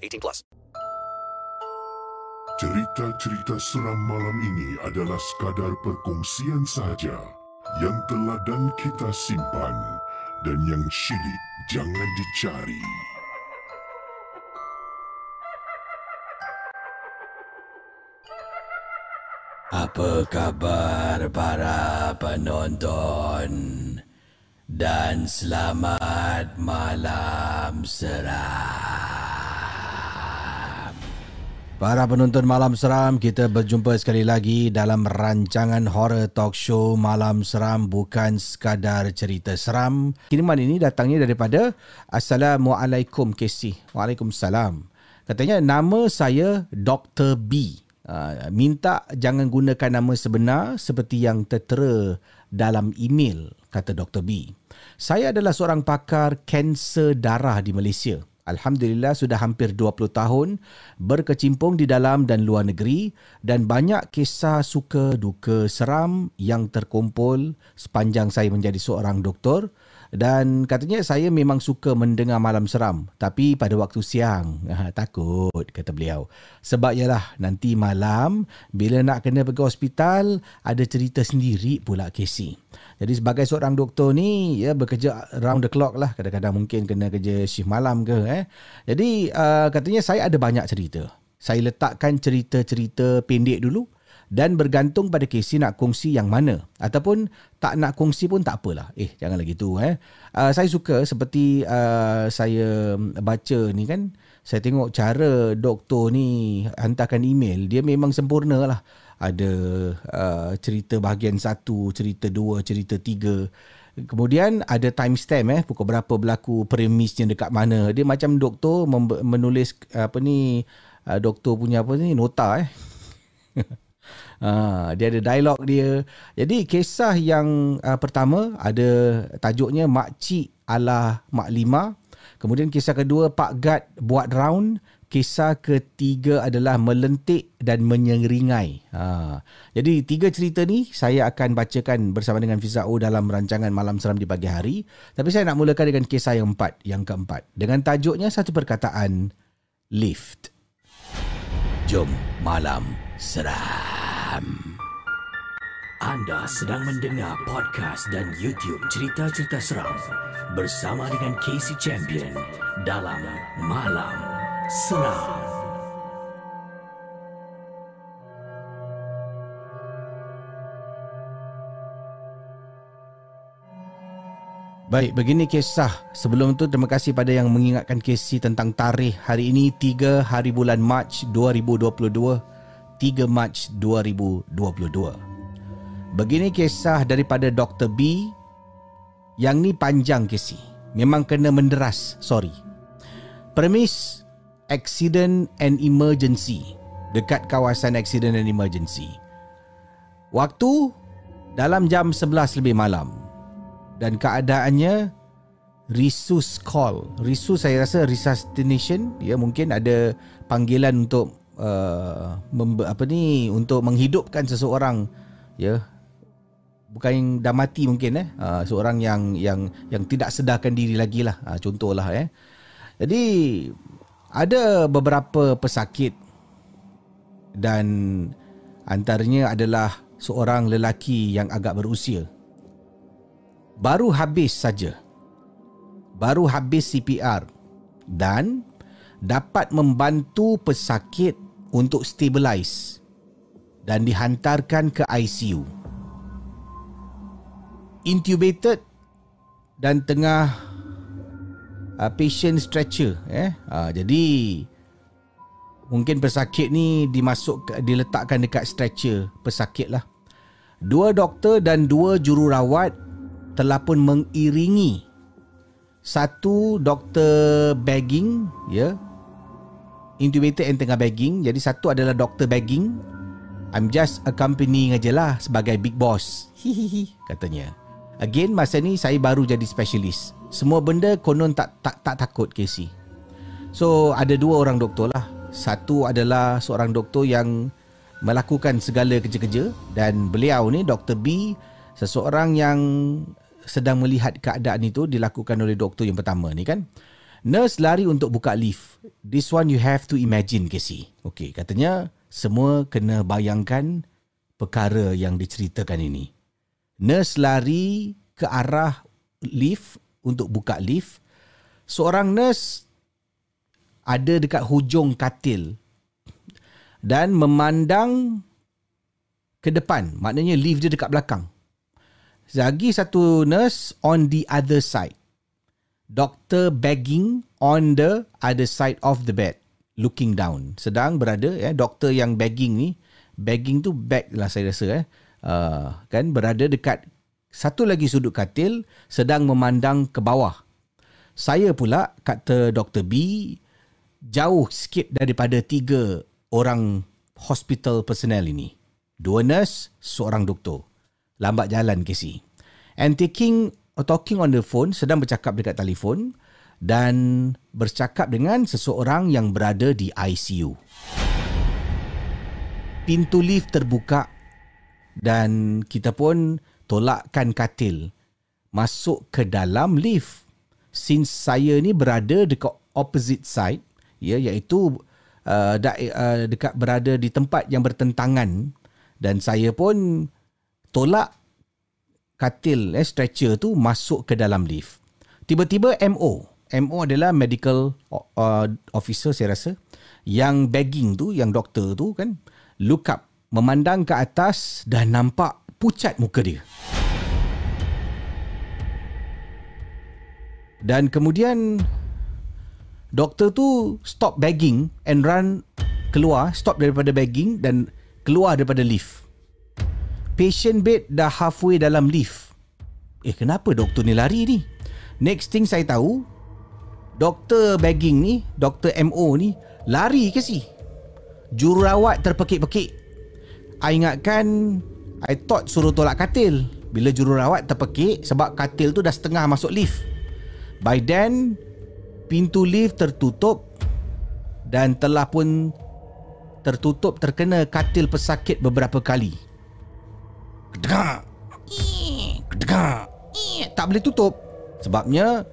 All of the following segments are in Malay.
18 plus. Cerita-cerita seram malam ini adalah sekadar perkongsian sahaja yang teladan kita simpan dan yang syilid jangan dicari. Apa khabar para penonton? Dan selamat malam seram. Para penonton malam seram, kita berjumpa sekali lagi dalam rancangan horror talk show Malam Seram bukan sekadar cerita seram. Kiriman ini datangnya daripada Assalamualaikum Casey. Waalaikumsalam. Katanya nama saya Dr. B. Uh, minta jangan gunakan nama sebenar seperti yang tertera dalam email, kata Dr. B. Saya adalah seorang pakar kanser darah di Malaysia. Alhamdulillah sudah hampir 20 tahun berkecimpung di dalam dan luar negeri dan banyak kisah suka duka seram yang terkumpul sepanjang saya menjadi seorang doktor. Dan katanya saya memang suka mendengar malam seram tapi pada waktu siang. Takut kata beliau. Sebab ialah nanti malam bila nak kena pergi hospital ada cerita sendiri pula Casey jadi sebagai seorang doktor ni ya bekerja round the clock lah. Kadang-kadang mungkin kena kerja shift malam ke eh. Jadi uh, katanya saya ada banyak cerita. Saya letakkan cerita-cerita pendek dulu dan bergantung pada Casey nak kongsi yang mana. Ataupun tak nak kongsi pun tak apalah. Eh janganlah gitu eh. Uh, saya suka seperti uh, saya baca ni kan. Saya tengok cara doktor ni hantarkan email. Dia memang sempurna lah ada uh, cerita bahagian satu cerita dua cerita tiga Kemudian ada timestamp eh pukul berapa berlaku premisnya dekat mana. Dia macam doktor menulis apa ni uh, doktor punya apa ni nota eh. Ha, dia ada dialog dia. Jadi kisah yang uh, pertama ada tajuknya Makcik ala Mak Lima. Kemudian kisah kedua Pak Gad buat round. Kisah ketiga adalah melentik dan menyeringai. Ha. Jadi tiga cerita ni saya akan bacakan bersama dengan Fizao dalam rancangan Malam Seram di pagi hari. Tapi saya nak mulakan dengan kisah yang empat, yang keempat. Dengan tajuknya satu perkataan, lift. Jom Malam Seram. Anda sedang mendengar podcast dan YouTube cerita-cerita seram bersama dengan Casey Champion dalam Malam Baik, begini kisah. Sebelum itu terima kasih pada yang mengingatkan Casey tentang tarikh hari ini 3 hari bulan Mac 2022. 3 Mac 2022. Begini kisah daripada Dr. B. Yang ni panjang kisah. Memang kena menderas, sorry. Premis accident and emergency. Dekat kawasan accident and emergency. Waktu dalam jam 11 lebih malam. Dan keadaannya resus call. Resus saya rasa resuscitation, ya mungkin ada panggilan untuk uh, membe, apa ni untuk menghidupkan seseorang. Ya. Bukan yang dah mati mungkin eh. Uh, seorang yang yang yang tidak sedarkan diri lagi lah. Uh, contohlah eh. Jadi ada beberapa pesakit dan antaranya adalah seorang lelaki yang agak berusia baru habis saja baru habis CPR dan dapat membantu pesakit untuk stabilize dan dihantarkan ke ICU. Intubated dan tengah uh, patient stretcher eh. Uh, jadi mungkin pesakit ni dimasuk diletakkan dekat stretcher pesakit lah. Dua doktor dan dua jururawat telah pun mengiringi satu doktor bagging ya intubated yang tengah bagging jadi satu adalah doktor bagging I'm just accompanying aja lah sebagai big boss katanya again masa ni saya baru jadi specialist semua benda konon tak tak tak takut Casey so ada dua orang doktor lah satu adalah seorang doktor yang melakukan segala kerja-kerja dan beliau ni Dr. B seseorang yang sedang melihat keadaan itu dilakukan oleh doktor yang pertama ni kan. Nurse lari untuk buka lift. This one you have to imagine Casey. Okey, katanya semua kena bayangkan perkara yang diceritakan ini. Nurse lari ke arah lift untuk buka lift. Seorang nurse ada dekat hujung katil dan memandang ke depan. Maknanya lift dia dekat belakang. Lagi satu nurse on the other side. Doctor begging on the other side of the bed. Looking down. Sedang berada, ya, doktor yang begging ni, begging tu beg lah saya rasa. Eh. Uh, kan berada dekat satu lagi sudut katil sedang memandang ke bawah. Saya pula, kata Dr. B, jauh sikit daripada tiga orang hospital personnel ini. Dua nurse, seorang doktor. Lambat jalan Casey. And taking or talking on the phone, sedang bercakap dekat telefon dan bercakap dengan seseorang yang berada di ICU. Pintu lift terbuka dan kita pun tolakkan katil masuk ke dalam lift. Since saya ni berada dekat opposite side, ya iaitu uh, uh, dekat berada di tempat yang bertentangan dan saya pun tolak katil eh, stretcher tu masuk ke dalam lift. Tiba-tiba MO, MO adalah medical uh, officer saya rasa yang begging tu, yang doktor tu kan look up, memandang ke atas dan nampak pucat muka dia. Dan kemudian Doktor tu stop begging and run keluar, stop daripada begging dan keluar daripada lift. Patient bed dah halfway dalam lift. Eh kenapa doktor ni lari ni? Next thing saya tahu, doktor begging ni, doktor MO ni lari ke si? Jururawat terpekik-pekik. I ingatkan I thought suruh tolak katil. Bila jururawat terpekik sebab katil tu dah setengah masuk lift. By then, pintu lift tertutup dan telah pun tertutup terkena katil pesakit beberapa kali. Kedegak. Kedegak. Tak boleh tutup. Sebabnya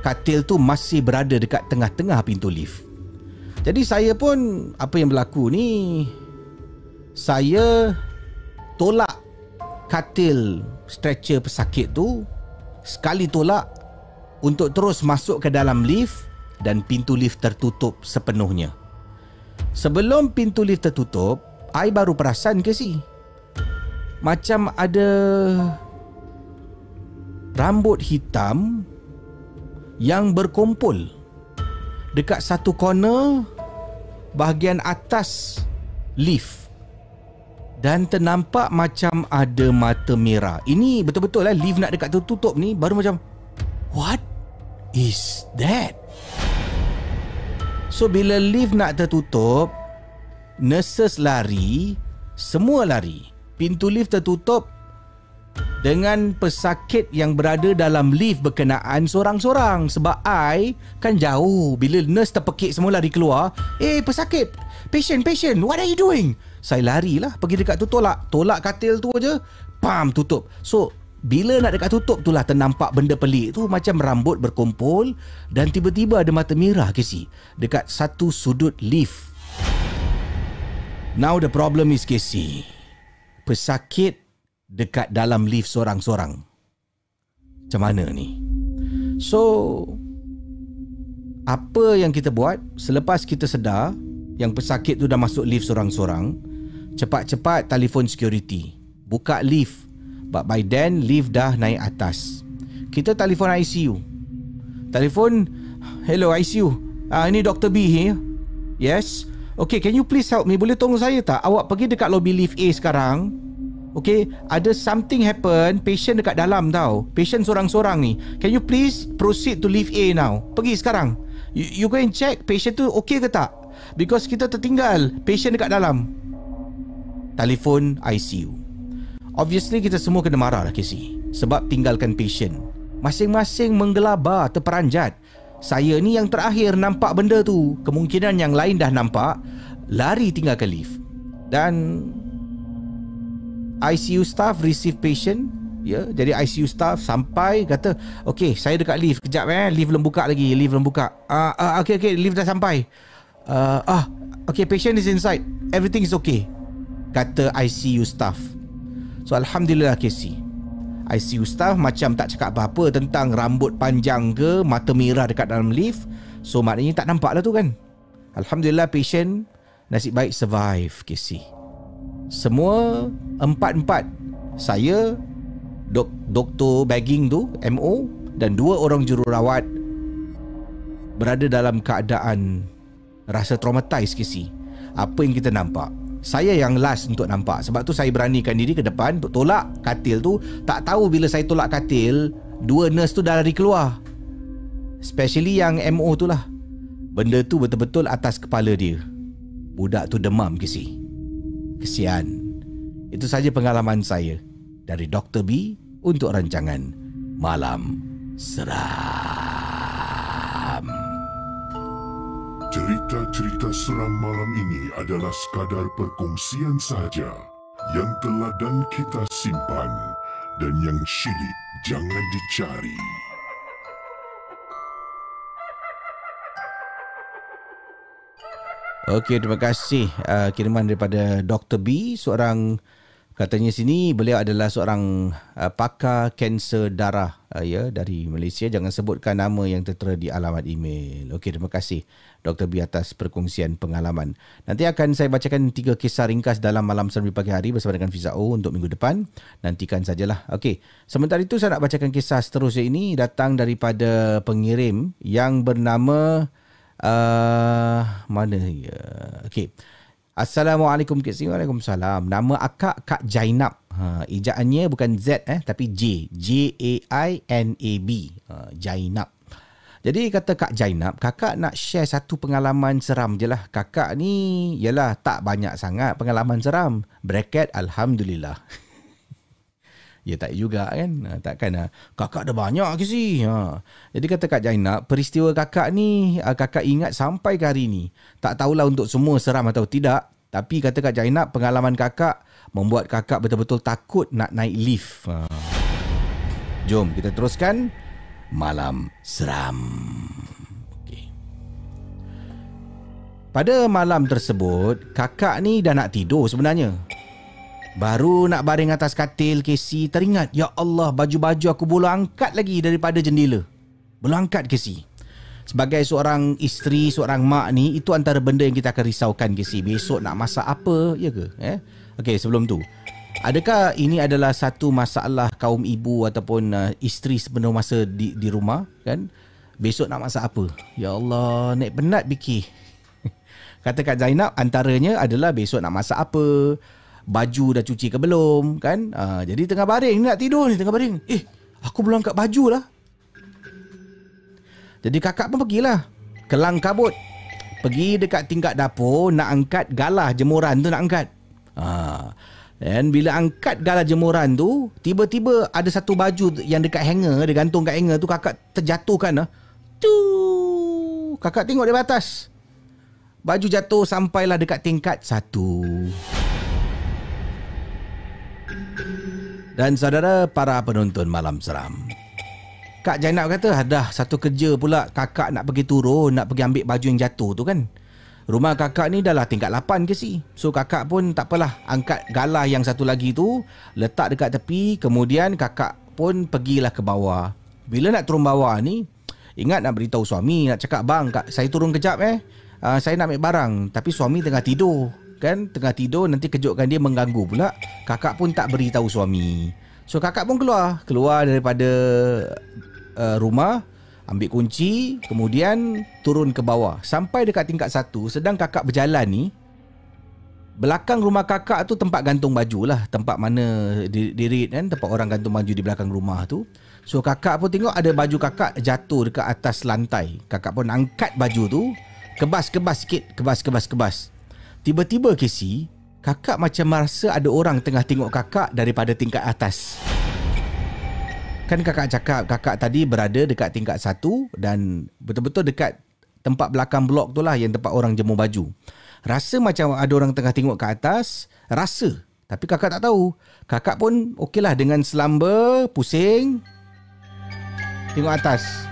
katil tu masih berada dekat tengah-tengah pintu lift. Jadi saya pun apa yang berlaku ni saya tolak katil stretcher pesakit tu sekali tolak untuk terus masuk ke dalam lift dan pintu lift tertutup sepenuhnya. Sebelum pintu lift tertutup, I baru perasan ke si? Macam ada rambut hitam yang berkumpul dekat satu corner bahagian atas lift dan ternampak macam ada mata merah. Ini betul-betul lah lift nak dekat tertutup ni baru macam What is that? So bila lift nak tertutup, nurses lari, semua lari. Pintu lift tertutup dengan pesakit yang berada dalam lift berkenaan seorang-seorang sebab I kan jauh bila nurse terpekik semua lari keluar eh pesakit patient patient what are you doing saya larilah pergi dekat tu tolak tolak katil tu aja pam tutup so bila nak dekat tutup tu lah ternampak benda pelik tu macam rambut berkumpul dan tiba-tiba ada mata merah si dekat satu sudut lift. Now the problem is Casey. Pesakit dekat dalam lift seorang-seorang. Macam mana ni? So Apa yang kita buat selepas kita sedar yang pesakit tu dah masuk lift seorang-seorang, cepat-cepat telefon security. Buka lift. But by then lift dah naik atas. Kita telefon ICU. Telefon, hello ICU. Ah uh, ini Dr. B here. Yes. Okay, can you please help me? Boleh tolong saya tak? Awak pergi dekat lobby lift A sekarang. Okay, ada something happen. Patient dekat dalam tau. Patient seorang-seorang ni. Can you please proceed to lift A now? Pergi sekarang. You, you go and check patient tu okay ke tak? Because kita tertinggal patient dekat dalam. Telefon ICU. Obviously kita semua kena marah lah Casey. Sebab tinggalkan patient. Masing-masing menggelabah terperanjat. Saya ni yang terakhir nampak benda tu. Kemungkinan yang lain dah nampak. Lari tinggalkan lift. Dan ICU staff receive patient ya jadi ICU staff sampai kata okey saya dekat lift kejap eh lift belum buka lagi lift belum buka ah uh, uh, okey okey lift dah sampai uh, ah okey patient is inside everything is okay kata ICU staff. So alhamdulillah Casey ICU staff macam tak cakap apa-apa tentang rambut panjang ke mata merah dekat dalam lift. So maknanya tak nampak lah tu kan. Alhamdulillah patient nasib baik survive Casey semua empat-empat. Saya dok, doktor bagging tu MO dan dua orang jururawat berada dalam keadaan rasa traumatized kisi apa yang kita nampak saya yang last untuk nampak sebab tu saya beranikan diri ke depan untuk tolak katil tu tak tahu bila saya tolak katil dua nurse tu dah lari keluar especially yang MO tu lah benda tu betul-betul atas kepala dia budak tu demam kisi Kesian. Itu saja pengalaman saya dari Dr. B untuk rancangan Malam Seram. Cerita-cerita seram malam ini adalah sekadar perkongsian sahaja yang telah dan kita simpan dan yang syilid jangan dicari. Okey, terima kasih uh, kiriman daripada Dr. B, seorang katanya sini beliau adalah seorang uh, pakar kanser darah uh, ya dari Malaysia. Jangan sebutkan nama yang tertera di alamat email. Okey, terima kasih Dr. B atas perkongsian pengalaman. Nanti akan saya bacakan tiga kisah ringkas dalam malam serbi pagi hari bersama dengan Fiza O untuk minggu depan. Nantikan sajalah. Okey, sementara itu saya nak bacakan kisah seterusnya ini datang daripada pengirim yang bernama uh, mana ya okey Assalamualaikum Kak Sing. Waalaikumsalam. Nama akak Kak Jainab. Ha, ejaannya bukan Z eh tapi J. J A I N A B. Ha, Jainab. Jadi kata Kak Jainab, kakak nak share satu pengalaman seram je lah. Kakak ni, yalah tak banyak sangat pengalaman seram. Bracket Alhamdulillah. Ya tak juga kan. Ha, takkan ha. kakak ada banyak ke si. Ha. Jadi kata Kak Jainab, peristiwa kakak ni ha, kakak ingat sampai ke hari ni. Tak tahulah untuk semua seram atau tidak. Tapi kata Kak Jainab, pengalaman kakak membuat kakak betul-betul takut nak naik lift. Ha. Jom kita teruskan malam seram. Pada malam tersebut, kakak ni dah nak tidur sebenarnya. Baru nak baring atas katil Casey teringat Ya Allah baju-baju aku boleh angkat lagi daripada jendela Belum angkat Casey Sebagai seorang isteri, seorang mak ni Itu antara benda yang kita akan risaukan Casey Besok nak masak apa, ya ke? Eh? Okey sebelum tu Adakah ini adalah satu masalah kaum ibu Ataupun uh, isteri sepenuh masa di, di rumah kan? Besok nak masak apa? Ya Allah, naik penat fikir Kata Kak Zainab antaranya adalah besok nak masak apa baju dah cuci ke belum kan? Uh, jadi tengah baring nak tidur ni tengah baring. Eh aku belum angkat baju lah. Jadi kakak pun pergilah kelang kabut. Pergi dekat tingkat dapur nak angkat galah jemuran tu nak angkat. Uh, dan bila angkat galah jemuran tu tiba-tiba ada satu baju yang dekat hanger dia gantung kat hanger tu kakak terjatuhkan uh. tu kakak tengok di atas baju jatuh sampailah dekat tingkat satu Dan saudara para penonton malam seram. Kak Jainab kata ada satu kerja pula kakak nak pergi turun, nak pergi ambil baju yang jatuh tu kan. Rumah kakak ni dah lah tingkat 8 ke si. So kakak pun tak apalah angkat galah yang satu lagi tu, letak dekat tepi, kemudian kakak pun pergilah ke bawah. Bila nak turun bawah ni, Ingat nak beritahu suami Nak cakap bang kak, Saya turun kejap eh uh, Saya nak ambil barang Tapi suami tengah tidur Kan tengah tidur Nanti kejutkan dia mengganggu pula. Kakak pun tak beritahu suami. So kakak pun keluar. Keluar daripada uh, Rumah Ambil kunci Kemudian Turun ke bawah. Sampai dekat tingkat satu Sedang kakak berjalan ni Belakang rumah kakak tu tempat gantung baju lah. Tempat mana diri kan Tempat orang gantung baju di belakang rumah tu. So kakak pun tengok ada baju kakak jatuh dekat atas lantai. Kakak pun angkat baju tu Kebas-kebas sikit. Kebas-kebas-kebas Tiba-tiba Casey Kakak macam merasa ada orang tengah tengok kakak daripada tingkat atas. Kan kakak cakap kakak tadi berada dekat tingkat satu Dan betul-betul dekat tempat belakang blok tu lah Yang tempat orang jemur baju. Rasa macam ada orang tengah tengok ke atas Rasa. Tapi kakak tak tahu. Kakak pun okey lah dengan selamba Pusing Tengok atas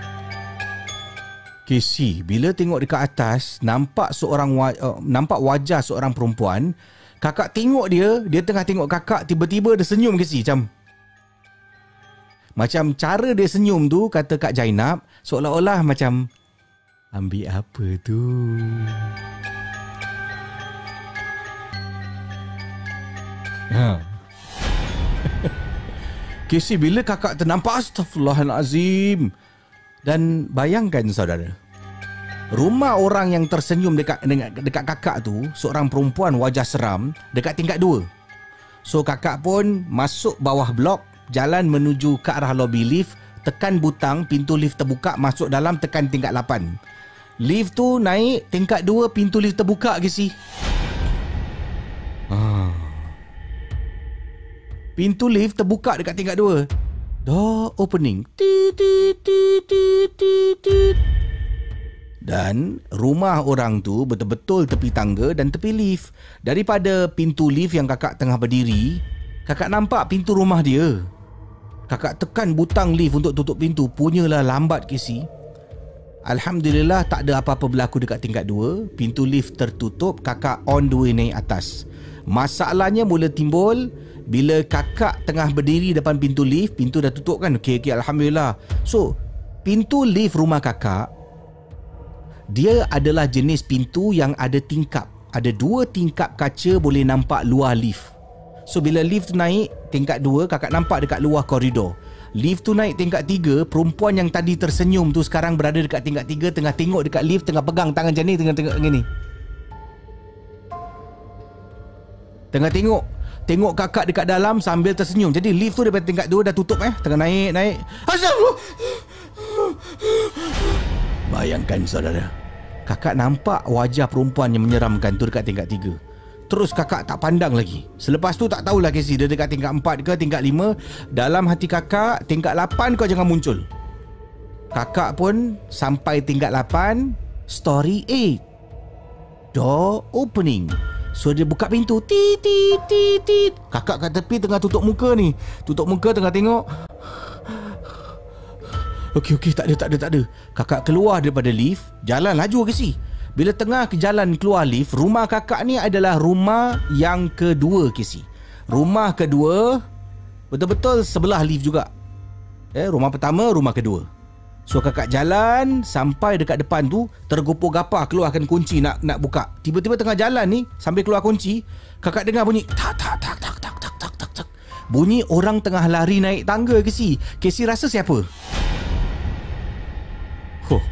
Casey Bila tengok dekat atas Nampak seorang uh, Nampak wajah seorang perempuan Kakak tengok dia Dia tengah tengok kakak Tiba-tiba dia senyum Casey Macam Macam cara dia senyum tu Kata Kak Jainab Seolah-olah macam Ambil apa tu Ha. Casey bila kakak ternampak Astaghfirullahalazim Dan bayangkan saudara Rumah orang yang tersenyum dekat dekat kakak tu Seorang perempuan wajah seram Dekat tingkat dua So kakak pun masuk bawah blok Jalan menuju ke arah lobby lift Tekan butang pintu lift terbuka Masuk dalam tekan tingkat lapan Lift tu naik tingkat dua Pintu lift terbuka ke si Ah. Pintu lift terbuka dekat tingkat dua. Door opening. Dan rumah orang tu betul-betul tepi tangga dan tepi lift. Daripada pintu lift yang kakak tengah berdiri, kakak nampak pintu rumah dia. Kakak tekan butang lift untuk tutup pintu. Punyalah lambat kisi. Alhamdulillah tak ada apa-apa berlaku dekat tingkat dua. Pintu lift tertutup, kakak on the way naik atas. Masalahnya mula timbul bila kakak tengah berdiri depan pintu lift Pintu dah tutup kan? Okey, okey, Alhamdulillah. So, pintu lift rumah kakak Dia adalah jenis pintu yang ada tingkap. Ada dua tingkap kaca boleh nampak luar lift. So, bila lift naik tingkat dua Kakak nampak dekat luar koridor. Lift tu naik tingkat tiga Perempuan yang tadi tersenyum tu Sekarang berada dekat tingkat tiga Tengah tengok dekat lift Tengah pegang tangan macam ni Tengah tengok macam ni Tengah tengok. Tengok kakak dekat dalam sambil tersenyum. Jadi lift tu daripada tingkat 2 dah tutup eh. Tengah naik naik. Astagfirullah Bayangkan saudara. Kakak nampak wajah perempuan yang menyeramkan tu dekat tingkat 3 Terus kakak tak pandang lagi. Selepas tu tak tahulah Casey Dia dekat tingkat 4 ke tingkat 5 Dalam hati kakak Tingkat 8 kau jangan muncul. Kakak pun sampai tingkat 8 Story 8 Door opening So dia buka pintu. Tit tit tit tit Kakak kat tepi tengah tutup muka ni. Tutup muka tengah tengok. Okey okey. Tak ada tak ada tak ada. Kakak keluar daripada lift Jalan laju ke si? Bila tengah ke jalan keluar lift Rumah kakak ni adalah rumah yang kedua ke si? Rumah kedua Betul-betul sebelah lift juga. Eh, rumah pertama, rumah kedua. So kakak jalan sampai dekat depan tu tergopoh gapah keluarkan kunci nak nak buka. Tiba-tiba tengah jalan ni sambil keluar kunci, kakak dengar bunyi tak tak tak tak tak tak tak tak tak. Bunyi orang tengah lari naik tangga ke si. Casey rasa siapa? Huh.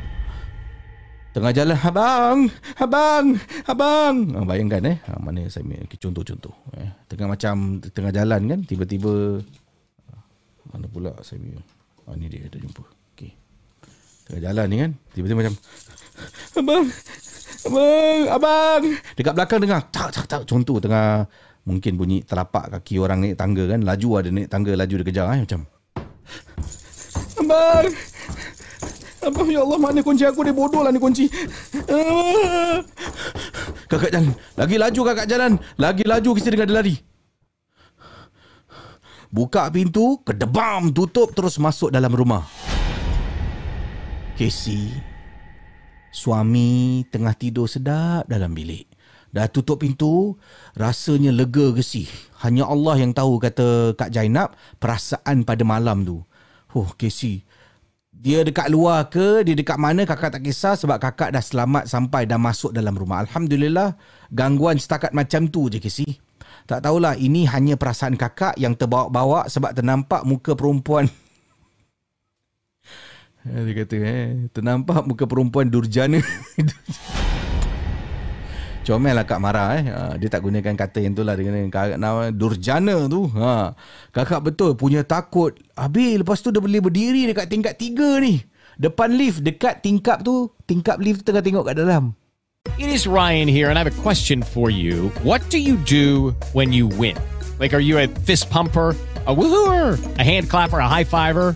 Tengah jalan Abang Abang Abang ha, Bayangkan eh ha, Mana saya ambil contoh-contoh eh. Tengah macam Tengah jalan kan Tiba-tiba Mana pula saya ambil ha, Ni dia dah jumpa jalan ni kan? Tiba-tiba macam Abang Abang Abang. Dekat belakang dengar Tak tak tak. Contoh tengah Mungkin bunyi telapak kaki orang naik tangga kan? Laju ada naik tangga Laju dia kejar eh, Macam. Abang Abang ya Allah mana kunci aku? Dia bodoh lah ni kunci. Kakak jalan Lagi laju kakak jalan. Lagi laju kita dengar dia lari. Buka pintu Kedebam Tutup terus masuk dalam rumah Casey. Suami tengah tidur sedap dalam bilik. Dah tutup pintu Rasanya lega ke si Hanya Allah yang tahu kata Kak Jainab Perasaan pada malam tu. Oh Casey. Dia dekat luar ke, dia dekat mana? Kakak tak kisah sebab kakak dah selamat sampai dah masuk dalam rumah. Alhamdulillah, gangguan setakat macam tu je Casey. Tak tahulah ini hanya perasaan kakak yang terbawa-bawa sebab ternampak muka perempuan dia kata eh ternampak muka perempuan durjana. Comel lah Kak marah eh. Ha, dia tak gunakan kata yang tu lah. Dia kata durjana tu. Ha, kakak betul punya takut. Habis lepas tu dia boleh berdiri dekat tingkat tiga ni. Depan lift dekat tingkap tu. Tingkap lift tu tengah tengok kat dalam. It is Ryan here, and I have a question for you. What do you do when you win? Like, are you a fist pumper? a woohooer, a hand clapper, a high fiver.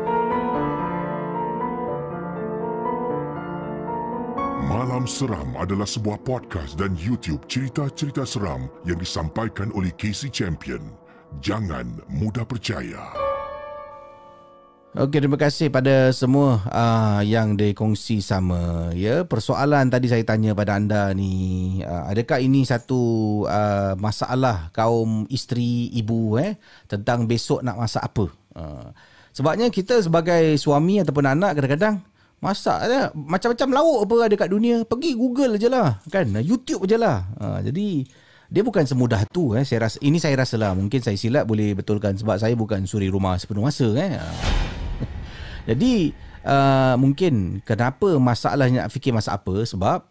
Malam Seram adalah sebuah podcast dan YouTube cerita-cerita seram yang disampaikan oleh Casey Champion. Jangan mudah percaya. Okey, terima kasih pada semua uh, yang dikongsi sama. Ya, persoalan tadi saya tanya pada anda ni, uh, adakah ini satu uh, masalah kaum isteri ibu eh tentang besok nak masak apa? Uh, sebabnya kita sebagai suami ataupun anak kadang-kadang masak je macam-macam lauk apa ada kat dunia, pergi Google je lah, kan? YouTube je lah. Uh, jadi dia bukan semudah tu eh. Saya rasa ini saya rasa lah mungkin saya silap boleh betulkan sebab saya bukan suri rumah sepenuh masa eh. Jadi uh, mungkin kenapa masalah nak fikir masak apa? Sebab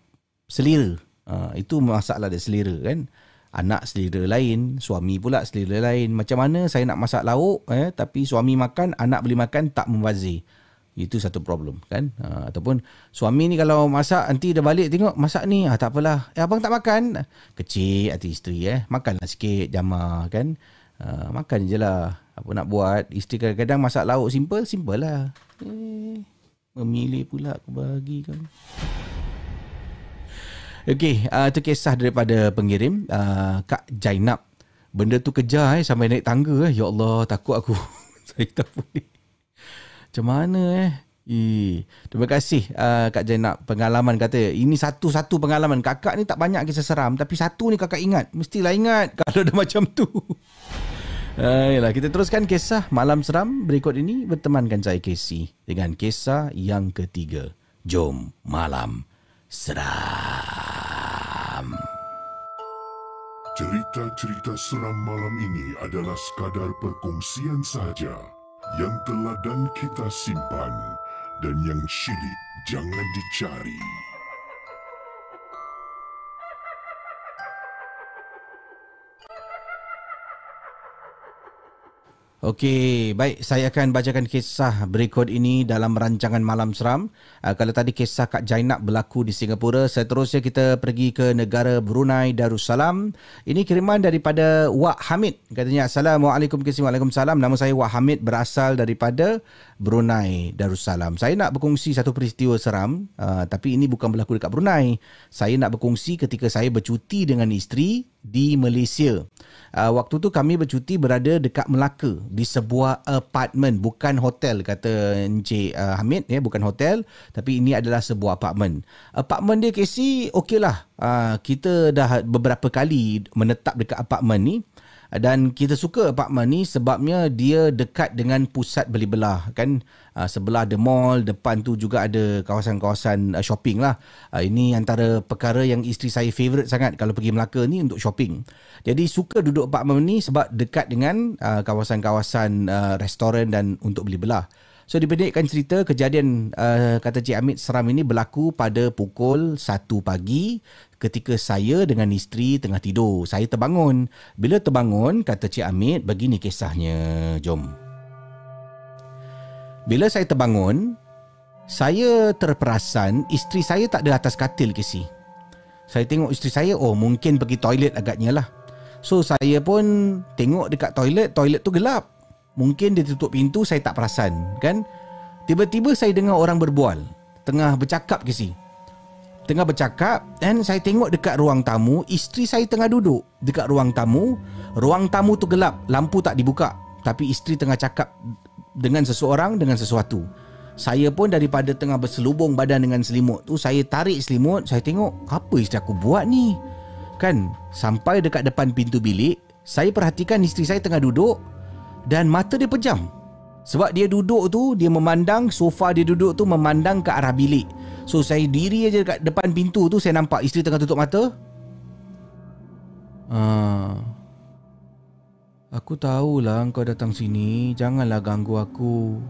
selera. Uh, itu masalah dia selera kan? Anak selera lain suami pula selera lain. Macam mana saya nak masak lauk eh tapi suami makan anak boleh makan tak membazir itu satu problem kan? Ha, ataupun suami ni kalau masak nanti dia balik tengok masak ni ah tak apalah. Eh abang tak makan? Kecil hati isteri eh. Makanlah sikit jama kan? Ha, makan je lah. Apa nak buat? Isteri kadang-kadang masak lauk simple simple lah. Eh, memilih pula aku bagi kan Okey, uh, itu kisah daripada pengirim uh, Kak Jainab. Benda tu kejar eh sampai naik tangga eh. Ya Allah, takut aku. Saya tak boleh. Macam mana eh? Eh, terima kasih uh, Kak Jainab pengalaman. Kata ini satu-satu pengalaman. Kakak ni tak banyak kisah seram tapi satu ni kakak ingat. Mestilah ingat kalau ada macam tu. Ayolah, kita teruskan kisah malam seram berikut ini. Bertemankan saya Casey dengan kisah yang ketiga. Jom malam seram. Cerita-cerita seram malam ini adalah sekadar perkongsian sahaja yang telah dan kita simpan dan yang syilid jangan dicari. Okey, baik. Saya akan bacakan kisah berikut ini dalam rancangan Malam Seram. Uh, kalau tadi kisah Kak Jainab berlaku di Singapura, seterusnya kita pergi ke negara Brunei Darussalam. Ini kiriman daripada Wak Hamid. Katanya, Assalamualaikum Waalaikumsalam. Nama saya Wak Hamid berasal daripada Brunei Darussalam. Saya nak berkongsi satu peristiwa seram, uh, tapi ini bukan berlaku dekat Brunei. Saya nak berkongsi ketika saya bercuti dengan isteri di Malaysia. Uh, waktu tu kami bercuti berada dekat Melaka di sebuah apartmen bukan hotel kata Encik uh, Hamid ya bukan hotel tapi ini adalah sebuah apartmen. Apartmen dia Casey okeylah. Uh, kita dah beberapa kali menetap dekat apartmen ni dan kita suka apartmen ni sebabnya dia dekat dengan pusat beli belah kan? Uh, sebelah ada mall depan tu juga ada kawasan-kawasan uh, shopping lah. Uh, ini antara perkara yang isteri saya favourite sangat kalau pergi Melaka ni untuk shopping. Jadi suka duduk apartmen ni sebab dekat dengan uh, kawasan-kawasan uh, restoran dan untuk beli belah So dipendekkan cerita kejadian uh, kata Cik Amit seram ini berlaku pada pukul 1 pagi ketika saya dengan isteri tengah tidur. Saya terbangun. Bila terbangun kata Cik Amit begini kisahnya. Jom. Bila saya terbangun, saya terperasan isteri saya tak ada atas katil ke si. Saya tengok isteri saya, oh mungkin pergi toilet agaknya lah. So saya pun tengok dekat toilet, toilet tu gelap. Mungkin dia tutup pintu, saya tak perasan kan. Tiba-tiba saya dengar orang berbual. Tengah bercakap ke si. Tengah bercakap dan saya tengok dekat ruang tamu, isteri saya tengah duduk dekat ruang tamu. Ruang tamu tu gelap, lampu tak dibuka. Tapi isteri tengah cakap dengan seseorang, dengan sesuatu. Saya pun daripada tengah berselubung badan dengan selimut tu Saya tarik selimut Saya tengok Apa isteri aku buat ni Kan Sampai dekat depan pintu bilik Saya perhatikan isteri saya tengah duduk Dan mata dia pejam Sebab dia duduk tu Dia memandang Sofa dia duduk tu Memandang ke arah bilik So saya diri aja dekat depan pintu tu Saya nampak isteri tengah tutup mata Ah, Aku tahulah kau datang sini Janganlah ganggu aku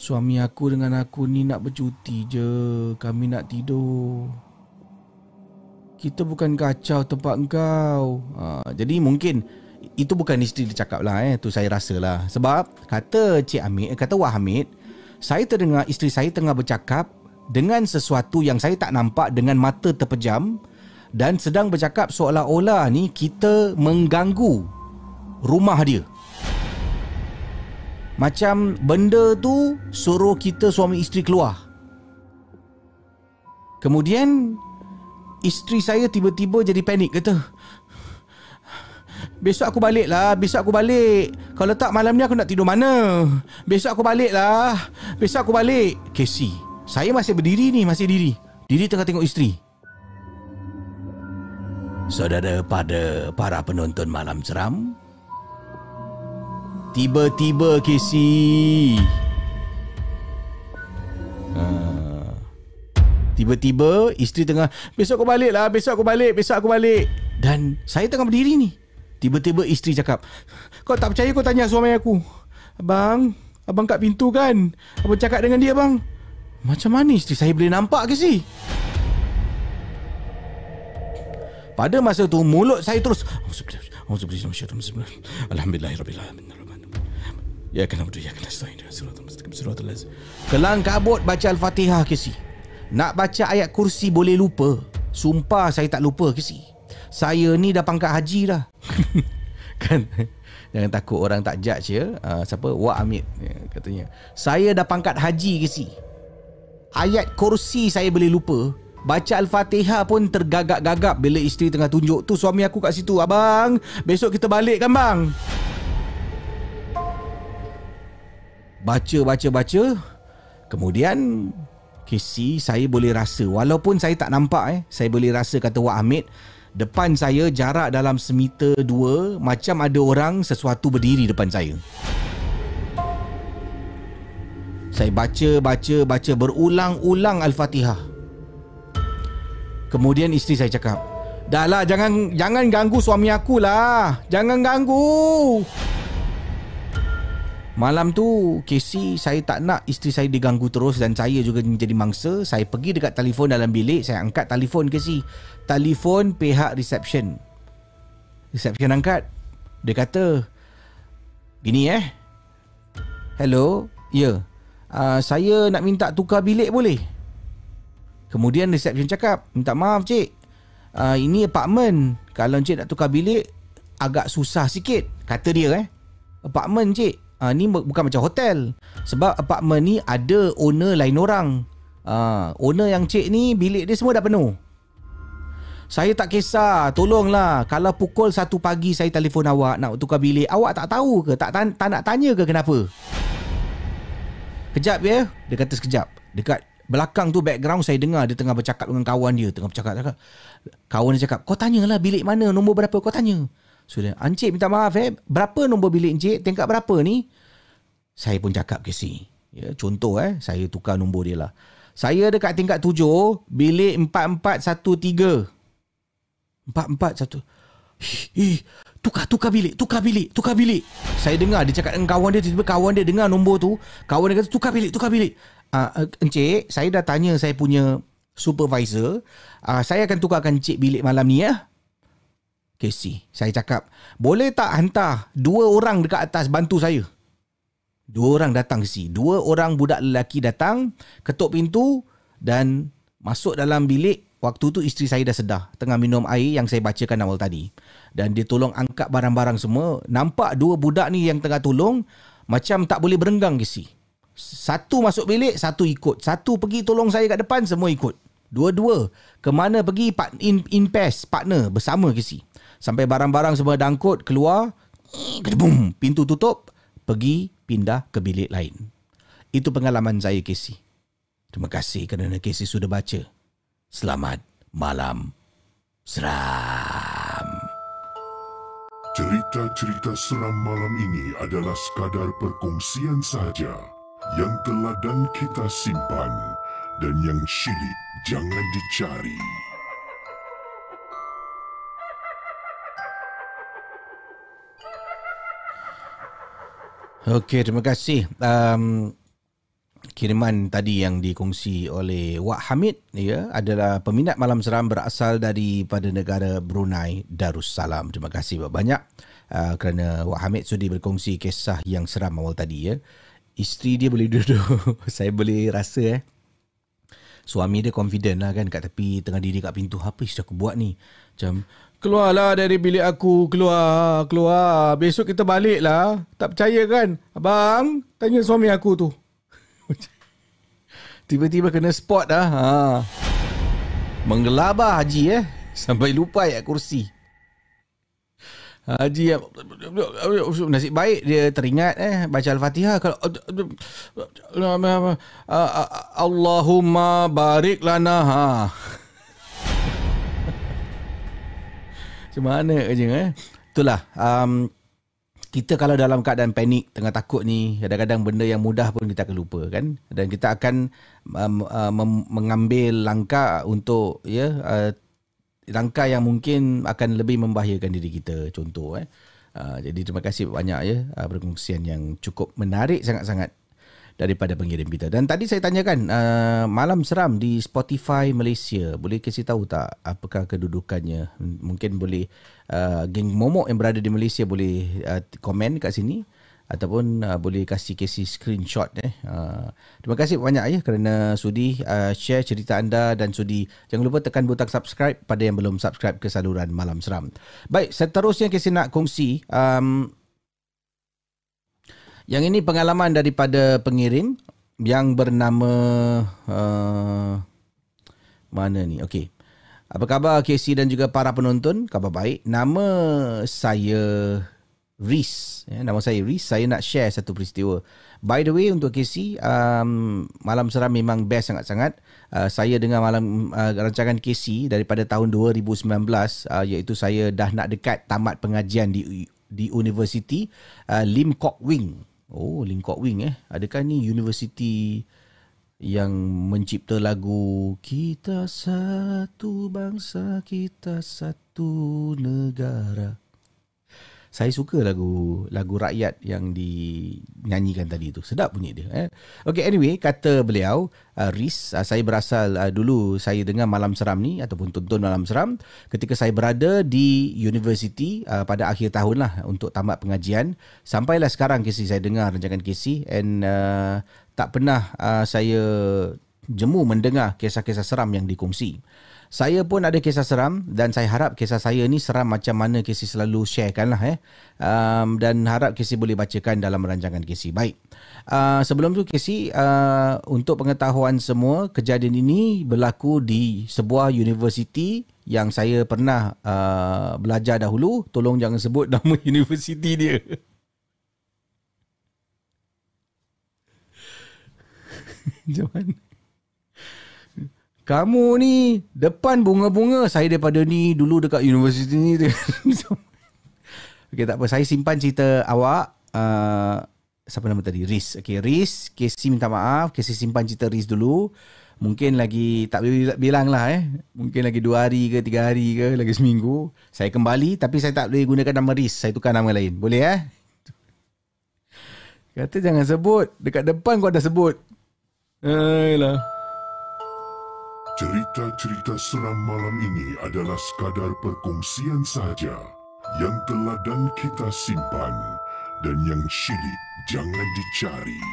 Suami aku dengan aku ni nak bercuti je. Kami nak tidur. Kita bukan kacau tempat engkau. Ha, jadi mungkin itu bukan isteri dia cakap lah eh. Tu saya rasa lah. Sebab kata Cik Hamid, kata Wah Hamid, saya terdengar isteri saya tengah bercakap dengan sesuatu yang saya tak nampak dengan mata terpejam dan sedang bercakap seolah-olah ni kita mengganggu rumah dia. Macam benda tu suruh kita suami isteri keluar. Kemudian isteri saya tiba-tiba jadi panik kata, Besok aku balik lah Besok aku balik. Kalau tak malam ni aku nak tidur mana? Besok aku balik lah Besok aku balik. Casey Saya masih berdiri ni Masih diri. Diri tengah tengok isteri. Saudara pada para penonton malam seram Tiba-tiba Casey. Ha. Tiba-tiba isteri tengah Besok aku balik lah Besok aku balik Besok aku balik. Dan saya tengah berdiri ni Tiba-tiba isteri cakap Kau tak percaya kau tanya suami aku Abang Abang kat pintu kan Abang cakap dengan dia bang Macam mana isteri saya boleh nampak ke si Pada masa tu mulut saya terus laz. Kelang kabut baca al-Fatihah ke si. Nak baca ayat kursi boleh lupa. Sumpah saya tak lupa ke si. Saya ni dah pangkat haji dah. kan Jangan takut orang tak judge ya. Uh, siapa? Wak Amit ya, katanya. Saya dah pangkat haji ke si. Ayat kursi saya boleh lupa. Baca Al-Fatihah pun tergagap-gagap bila isteri tengah tunjuk tu suami aku kat situ. Abang, besok kita balik kan bang? baca baca baca kemudian Casey saya boleh rasa walaupun saya tak nampak eh saya boleh rasa kata Wak Hamid depan saya jarak dalam semeter dua macam ada orang sesuatu berdiri depan saya saya baca baca baca berulang-ulang al-Fatihah kemudian isteri saya cakap Dah lah jangan jangan ganggu suami aku lah. Jangan ganggu. Malam tu Casey saya tak nak isteri saya diganggu terus dan saya juga menjadi mangsa. Saya pergi dekat telefon dalam bilik, saya angkat telefon Casey. Telefon pihak reception. Reception angkat. Dia kata, "Gini eh. Hello, ya. Yeah. Uh, saya nak minta tukar bilik boleh?" Kemudian reception cakap, "Minta maaf cik. Uh, ini apartment. Kalau cik nak tukar bilik agak susah sikit." Kata dia eh. Apartment cik uh, ni bukan macam hotel. Sebab apartment ni ada owner lain orang. Uh, owner yang cik ni bilik dia semua dah penuh. Saya tak kisah. Tolonglah. Kalau pukul 1 pagi Saya telefon awak Nak tukar bilik Awak tak tahu ke? Tak, tak, tak nak tanya ke kenapa? Kejap ya. Dia kata sekejap. Dekat belakang tu background Saya dengar Dia tengah bercakap dengan kawan dia. Tengah bercakap, cakap. Kawan dia cakap Kau tanyalah bilik mana? Nombor berapa? Kau tanya Sudah. Encik minta maaf eh. Berapa nombor bilik encik? Tingkat berapa ni? Saya pun cakap ke si. Ya, contoh eh. Saya tukar nombor dia lah. Saya dekat tingkat tujuh. Bilik 4413. 4413. Eh, tukar, tukar bilik, tukar bilik, tukar bilik. Saya dengar dia cakap dengan kawan dia, tiba-tiba kawan dia dengar nombor tu. Kawan dia kata, tukar bilik, tukar bilik. Uh, Encik, saya dah tanya saya punya supervisor. Uh, saya akan tukarkan Encik bilik malam ni ya. Casey, saya cakap, boleh tak hantar dua orang dekat atas bantu saya? Dua orang datang si. Dua orang budak lelaki datang, ketuk pintu dan masuk dalam bilik Waktu tu isteri saya dah sedah tengah minum air yang saya bacakan awal tadi. Dan dia tolong angkat barang-barang semua. Nampak dua budak ni yang tengah tolong macam tak boleh berenggang si. Satu masuk bilik, satu ikut. Satu pergi tolong saya kat depan, semua ikut. Dua-dua. Kemana pergi part, in, in partner bersama si. Sampai barang-barang semua dangkut, keluar. Boom, pintu tutup. Pergi pindah ke bilik lain. Itu pengalaman saya Casey. Terima kasih kerana Casey sudah baca. Selamat malam seram. Cerita-cerita seram malam ini adalah sekadar perkongsian sahaja yang telah dan kita simpan dan yang syilid jangan dicari. Okey, terima kasih. Um, kiriman tadi yang dikongsi oleh Wak Hamid ya adalah peminat malam seram berasal daripada negara Brunei Darussalam. Terima kasih banyak uh, kerana Wak Hamid sudi berkongsi kisah yang seram awal tadi ya. Isteri dia boleh duduk. Saya boleh rasa eh. Suami dia confident lah kan kat tepi tengah diri kat pintu. Apa yang aku buat ni? Macam Keluarlah dari bilik aku. Keluar, keluar. Besok kita balik lah. Tak percaya kan? Abang, tanya suami aku tu. Tiba-tiba kena spot dah. Ha. Menggelabah Haji eh. Sampai lupa ayat kursi. Haji nasib baik dia teringat eh baca al-Fatihah kalau Allahumma barik lana ha. Macam mana je eh? Itulah um, kita kalau dalam keadaan panik, tengah takut ni, kadang-kadang benda yang mudah pun kita akan lupa kan. Dan kita akan um, uh, mengambil langkah untuk ya uh, langkah yang mungkin akan lebih membahayakan diri kita. Contoh eh. Uh, jadi terima kasih banyak ya uh, perkongsian yang cukup menarik sangat-sangat daripada pengirim kita. Dan tadi saya tanyakan uh, malam seram di Spotify Malaysia. Boleh kasih tahu tak apakah kedudukannya? Mungkin boleh uh, geng momok yang berada di Malaysia boleh uh, komen kat sini ataupun uh, boleh kasih kasih screenshot eh. Uh, terima kasih banyak ya kerana sudi uh, share cerita anda dan sudi jangan lupa tekan butang subscribe pada yang belum subscribe ke saluran Malam Seram. Baik, seterusnya kita nak kongsi um, yang ini pengalaman daripada pengirim yang bernama uh, mana ni? Okey. Apa khabar Casey dan juga para penonton? Khabar baik. Nama saya Riz. Ya, nama saya Riz. Saya nak share satu peristiwa. By the way untuk Casey, um, malam seram memang best sangat-sangat. Uh, saya dengar malam uh, rancangan Casey daripada tahun 2019 uh, iaitu saya dah nak dekat tamat pengajian di di University uh, Lim Kok Wing Oh, Lim Kok Wing eh. Adakah ni universiti yang mencipta lagu Kita satu bangsa, kita satu negara saya suka lagu lagu rakyat yang dinyanyikan tadi tu. Sedap bunyi dia. Eh? Okay, anyway, kata beliau, uh, Riz, uh, saya berasal uh, dulu saya dengar Malam Seram ni ataupun tonton Malam Seram ketika saya berada di universiti uh, pada akhir tahun lah untuk tamat pengajian. Sampailah sekarang kisi saya dengar rancangan kisi and uh, tak pernah uh, saya jemu mendengar kisah-kisah seram yang dikongsi. Saya pun ada kisah seram dan saya harap kisah saya ni seram macam mana Casey selalu sharekan lah eh. Um, dan harap Casey boleh bacakan dalam rancangan Casey. Baik. Uh, sebelum tu Casey, uh, untuk pengetahuan semua, kejadian ini berlaku di sebuah universiti yang saya pernah uh, belajar dahulu. Tolong jangan sebut nama universiti dia. Mana? Kamu ni depan bunga-bunga saya daripada ni dulu dekat universiti ni. Okey tak apa saya simpan cerita awak uh, siapa nama tadi Riz. Okey Riz, Casey minta maaf, Casey simpan cerita Riz dulu. Mungkin lagi tak boleh bilang lah eh. Mungkin lagi dua hari ke tiga hari ke lagi seminggu. Saya kembali tapi saya tak boleh gunakan nama Riz. Saya tukar nama lain. Boleh eh? Kata jangan sebut. Dekat depan kau dah sebut. Ayolah. Cerita-cerita seram malam ini adalah sekadar perkongsian sahaja yang telah dan kita simpan dan yang syilid jangan dicari.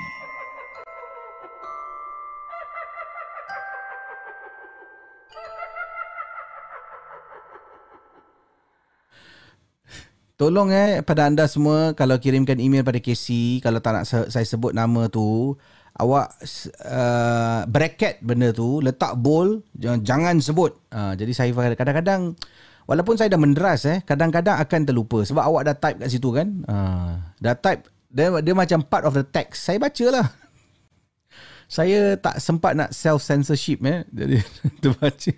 Tolong eh pada anda semua kalau kirimkan email pada KC kalau tak nak saya sebut nama tu awak uh, bracket benda tu letak bold jangan, jangan sebut. Uh, jadi saya kadang-kadang walaupun saya dah menderas eh kadang-kadang akan terlupa. Sebab awak dah type kat situ kan? Uh, dah type dia, dia macam part of the text. Saya bacalah. Saya tak sempat nak self censorship eh. Jadi terbaca.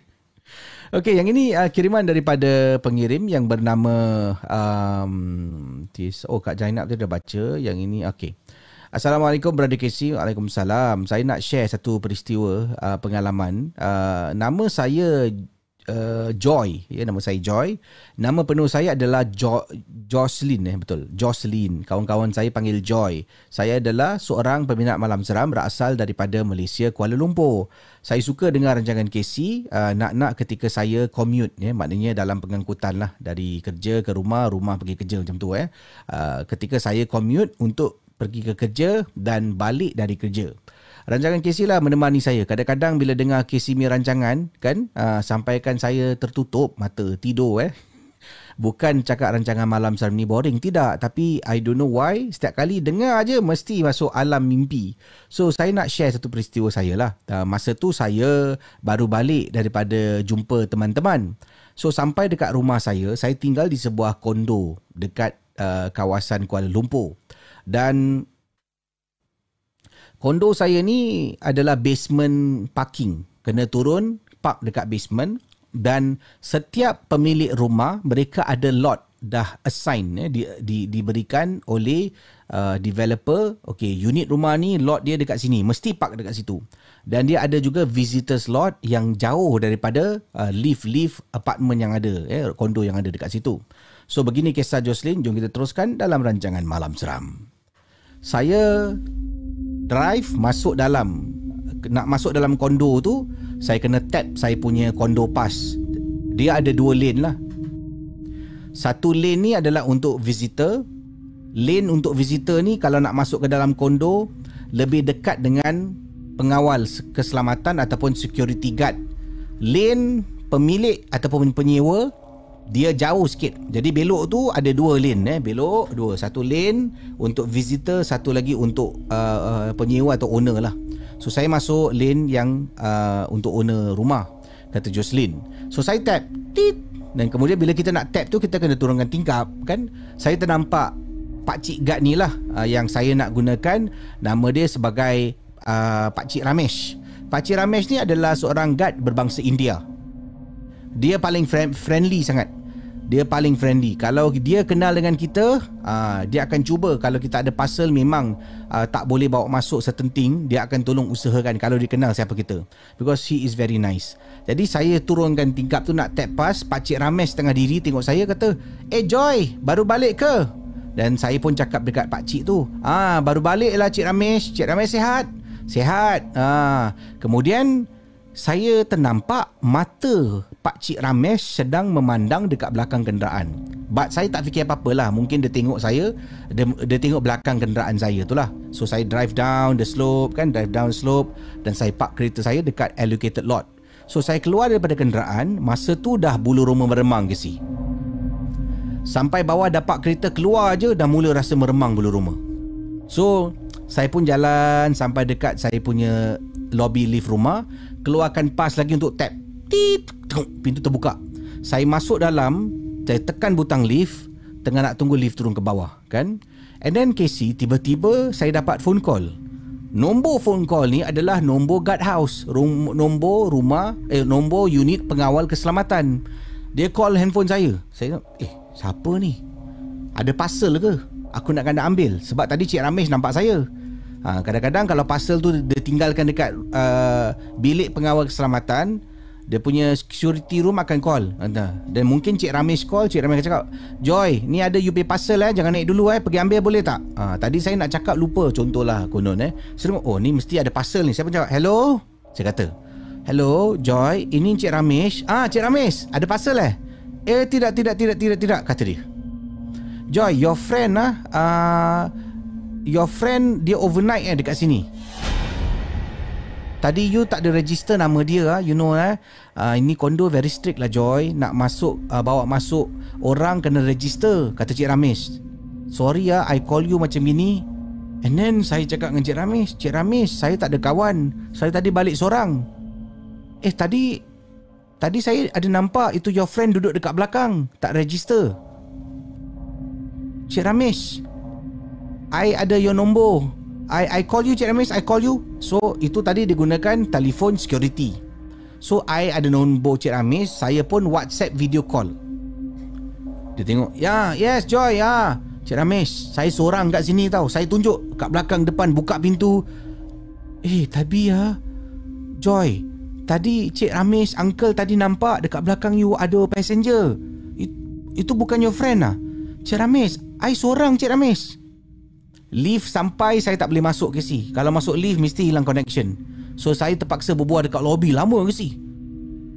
Okey, yang ini uh, kiriman daripada pengirim yang bernama um, tis, oh Kak Jainab tu dah baca. Yang ini okey. Assalamualaikum Brother Casey. Waalaikumsalam. Saya nak share satu peristiwa uh, pengalaman. Uh, nama saya uh, Joy. Ya nama saya Joy. Nama penuh saya adalah jo- Jocelyn eh betul. Jocelyn. Kawan-kawan saya panggil Joy. Saya adalah seorang peminat malam seram berasal daripada Malaysia Kuala Lumpur. Saya suka dengar rancangan KC uh, nak-nak ketika saya commute ya maknanya dalam pengangkutan lah. Dari kerja ke rumah rumah pergi kerja macam tu eh. Uh, ketika saya commute untuk pergi ke kerja dan balik dari kerja rancangan Casey lah menemani saya. Kadang-kadang bila dengar Casey punya rancangan, kan, uh, sampaikan saya tertutup mata, tidur eh. Bukan cakap rancangan malam seram ni boring. Tidak. Tapi I don't know why. Setiap kali dengar aja mesti masuk alam mimpi. So saya nak share satu peristiwa saya lah. Uh, masa tu saya baru balik daripada jumpa teman-teman. So sampai dekat rumah saya, saya tinggal di sebuah kondo dekat uh, kawasan Kuala Lumpur. Dan Kondo saya ni adalah basement parking. Kena turun, park dekat basement dan setiap pemilik rumah mereka ada lot dah assign eh, di, di, diberikan oleh uh, developer okey unit rumah ni lot dia dekat sini mesti park dekat situ. Dan dia ada juga visitors lot yang jauh daripada uh, lift lift apartment yang ada eh kondo yang ada dekat situ. So begini kisah Jocelyn jom kita teruskan dalam rancangan malam seram saya drive masuk dalam nak masuk dalam kondo tu saya kena tap saya punya kondo pass dia ada dua lane lah. Satu lane ni adalah untuk visitor. Lane untuk visitor ni kalau nak masuk ke dalam kondo lebih dekat dengan pengawal keselamatan ataupun security guard. Lane pemilik ataupun penyewa dia jauh sikit. Jadi belok tu ada dua lane eh, belok dua, satu lane untuk visitor, satu lagi untuk uh, uh, penyewa atau owner lah. So saya masuk lane yang uh, untuk owner rumah kata Jocelyn. So saya tap tit dan kemudian bila kita nak tap tu kita kena turunkan tingkap kan. Saya ternampak pak cik guard ni lah uh, yang saya nak gunakan nama dia sebagai uh, pak cik Ramesh. Pak cik Ramesh ni adalah seorang guard berbangsa India. Dia paling friendly sangat dia paling friendly. Kalau dia kenal dengan kita, uh, dia akan cuba kalau kita ada parcel memang uh, tak boleh bawa masuk certain thing, dia akan tolong usahakan kalau dia kenal siapa kita. Because he is very nice. Jadi saya turunkan tingkap tu nak tap pass, Pakcik Ramesh tengah diri tengok saya kata, "Eh Joy, baru balik ke?" Dan saya pun cakap dekat pakcik tu, "Ah, baru balik lah Cik Ramesh. Cik Ramesh sihat?" "Sihat." Ah, kemudian saya ternampak mata Pak Cik Ramesh sedang memandang dekat belakang kenderaan. But saya tak fikir apa-apa lah. Mungkin dia tengok saya, dia, dia tengok belakang kenderaan saya tu lah. So saya drive down the slope kan, drive down slope dan saya park kereta saya dekat allocated lot. So saya keluar daripada kenderaan, masa tu dah bulu roma meremang ke si. Sampai bawah dapat kereta keluar aje dah mula rasa meremang bulu roma. So saya pun jalan sampai dekat saya punya lobby lift rumah keluarkan pas lagi untuk tap. Pintu terbuka. Saya masuk dalam, saya tekan butang lift, tengah nak tunggu lift turun ke bawah, kan? And then Casey, tiba-tiba saya dapat phone call. Nombor phone call ni adalah nombor guard house, rum, nombor rumah, eh nombor unit pengawal keselamatan. Dia call handphone saya. Saya eh siapa ni? Ada parcel ke? Aku nak kena ambil sebab tadi Cik Ramesh nampak saya. Ha, kadang-kadang kalau parcel tu dia tinggalkan dekat uh, bilik pengawal keselamatan, dia punya security room akan call. Dan mungkin Cik Ramesh call, Cik Ramesh cakap, Joy, ni ada you pay parcel eh, jangan naik dulu eh, pergi ambil boleh tak? Ha, tadi saya nak cakap lupa, contohlah konon eh. Saya oh ni mesti ada parcel ni. Siapa cakap, hello? Saya kata, hello Joy, ini Cik Ramesh. Ah, Cik Ramesh, ada parcel eh? Eh, tidak, tidak, tidak, tidak, tidak, kata dia. Joy, your friend ah, uh, your friend dia overnight eh dekat sini. Tadi you tak ada register nama dia ah, you know eh. Uh, ini kondo very strict lah Joy, nak masuk uh, bawa masuk orang kena register kata Cik Ramesh. Sorry ah, I call you macam ini. And then saya cakap dengan Cik Ramesh, Cik Ramesh, saya tak ada kawan. Saya tadi balik seorang. Eh tadi tadi saya ada nampak itu your friend duduk dekat belakang, tak register. Cik Ramesh, I ada your nombor. I I call you Cik Ramesh, I call you. So itu tadi digunakan telefon security. So I ada nombor Cik Ramesh, saya pun WhatsApp video call. Dia tengok, ya, yes Joy, ya. Cik Ramesh, saya seorang kat sini tau. Saya tunjuk kat belakang depan buka pintu. Eh, tapi ya. Joy, tadi Cik Ramesh, uncle tadi nampak dekat belakang you ada passenger. It, itu bukan your friend ah. Cik Ramesh, I seorang Cik Ramesh. Lift sampai saya tak boleh masuk ke si. Kalau masuk lift mesti hilang connection. So saya terpaksa berbual dekat lobby lama ke si.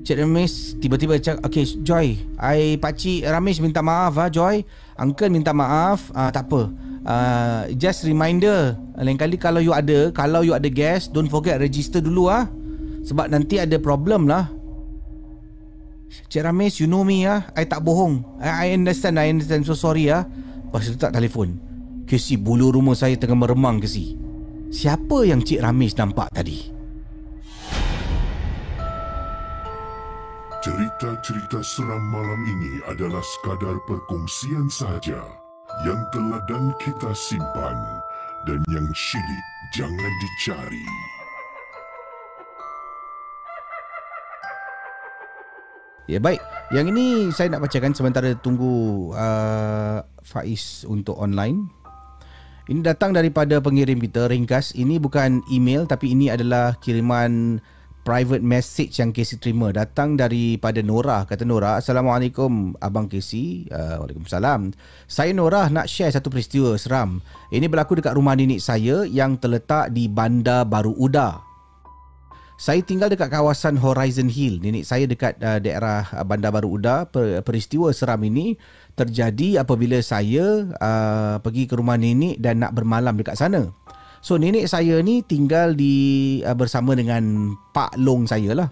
Cik Ramesh tiba-tiba cakap, okay Joy, I pakcik Ramesh minta maaf ah Joy. Uncle minta maaf, ah, tak apa. Uh, just reminder, lain kali kalau you ada, kalau you ada gas, don't forget register dulu ah. Sebab nanti ada problem lah. Cik Ramesh, you know me ah. I tak bohong. I, I understand, I understand. So sorry ah. Lepas tu tak telefon. Kesi bulu rumah saya tengah meremang kesi. Siapa yang Cik Ramesh nampak tadi? Cerita-cerita seram malam ini adalah sekadar perkongsian sahaja yang teladan kita simpan dan yang syilid jangan dicari. Ya baik, yang ini saya nak bacakan sementara tunggu uh, Faiz untuk online. Ini datang daripada pengirim kita ringkas. Ini bukan email tapi ini adalah kiriman private message yang Casey terima. Datang daripada Nora. Kata Nora, Assalamualaikum Abang Casey. Uh, Waalaikumsalam. Saya Nora nak share satu peristiwa seram. Ini berlaku dekat rumah nenek saya yang terletak di Bandar Baru Uda. Saya tinggal dekat kawasan Horizon Hill. Nenek saya dekat uh, daerah Bandar Baru Uda. Peristiwa seram ini terjadi apabila saya uh, pergi ke rumah nenek dan nak bermalam dekat sana. So nenek saya ni tinggal di uh, bersama dengan pak long saya lah.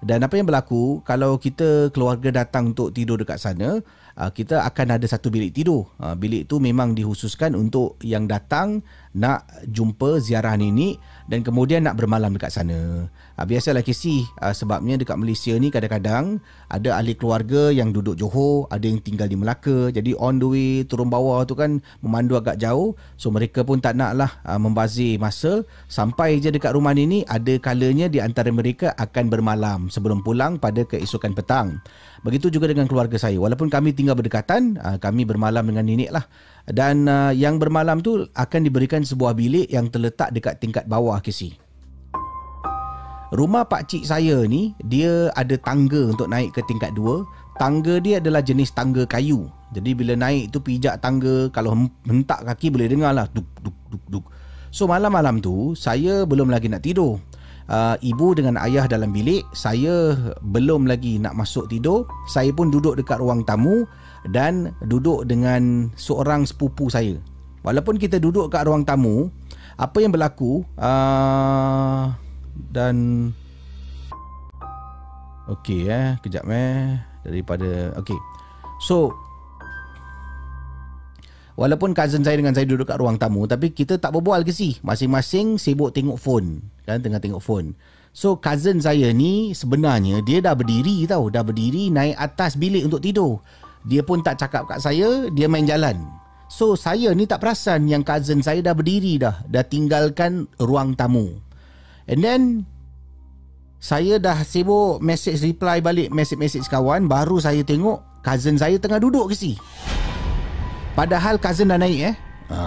Dan apa yang berlaku kalau kita keluarga datang untuk tidur dekat sana, uh, kita akan ada satu bilik tidur. Uh, bilik tu memang dihususkan untuk yang datang nak jumpa ziarah nenek dan kemudian nak bermalam dekat sana. Ha, biasalah kisi ha, sebabnya dekat Malaysia ni kadang-kadang ada ahli keluarga yang duduk Johor, ada yang tinggal di Melaka. Jadi on the way turun bawah tu kan memandu agak jauh. So mereka pun tak naklah ha, membazir masa sampai je dekat rumah ni ni ada kalanya di antara mereka akan bermalam sebelum pulang pada keesokan petang. Begitu juga dengan keluarga saya. Walaupun kami tinggal berdekatan, kami bermalam dengan nenek lah. Dan yang bermalam tu akan diberikan sebuah bilik yang terletak dekat tingkat bawah kisi. Rumah pak cik saya ni dia ada tangga untuk naik ke tingkat dua. Tangga dia adalah jenis tangga kayu. Jadi bila naik tu pijak tangga kalau hentak kaki boleh dengar lah duk duk duk duk. So malam-malam tu saya belum lagi nak tidur. Uh, ibu dengan ayah dalam bilik, saya belum lagi nak masuk tidur. Saya pun duduk dekat ruang tamu dan duduk dengan seorang sepupu saya. Walaupun kita duduk kat ruang tamu, apa yang berlaku uh, dan okey eh kejap eh daripada okey. So walaupun cousin saya dengan saya duduk kat ruang tamu tapi kita tak berbual ke sih? Masing-masing sibuk tengok phone kan tengah tengok phone. So cousin saya ni sebenarnya dia dah berdiri tau. Dah berdiri naik atas bilik untuk tidur. Dia pun tak cakap kat saya dia main jalan. So saya ni tak perasan yang cousin saya dah berdiri dah. Dah tinggalkan ruang tamu And then saya dah sibuk message reply balik message-message kawan baru saya tengok cousin saya tengah duduk ke si. Padahal cousin dah naik eh. Ha.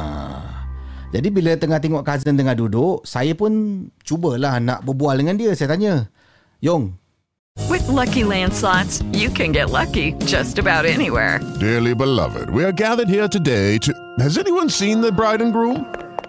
Jadi bila tengah tengok cousin tengah duduk, saya pun cubalah nak berbual dengan dia. Saya tanya, Yong, With Lucky Land slots, you can get lucky just about anywhere. Dearly beloved, we are gathered here today to. Has anyone seen the bride and groom?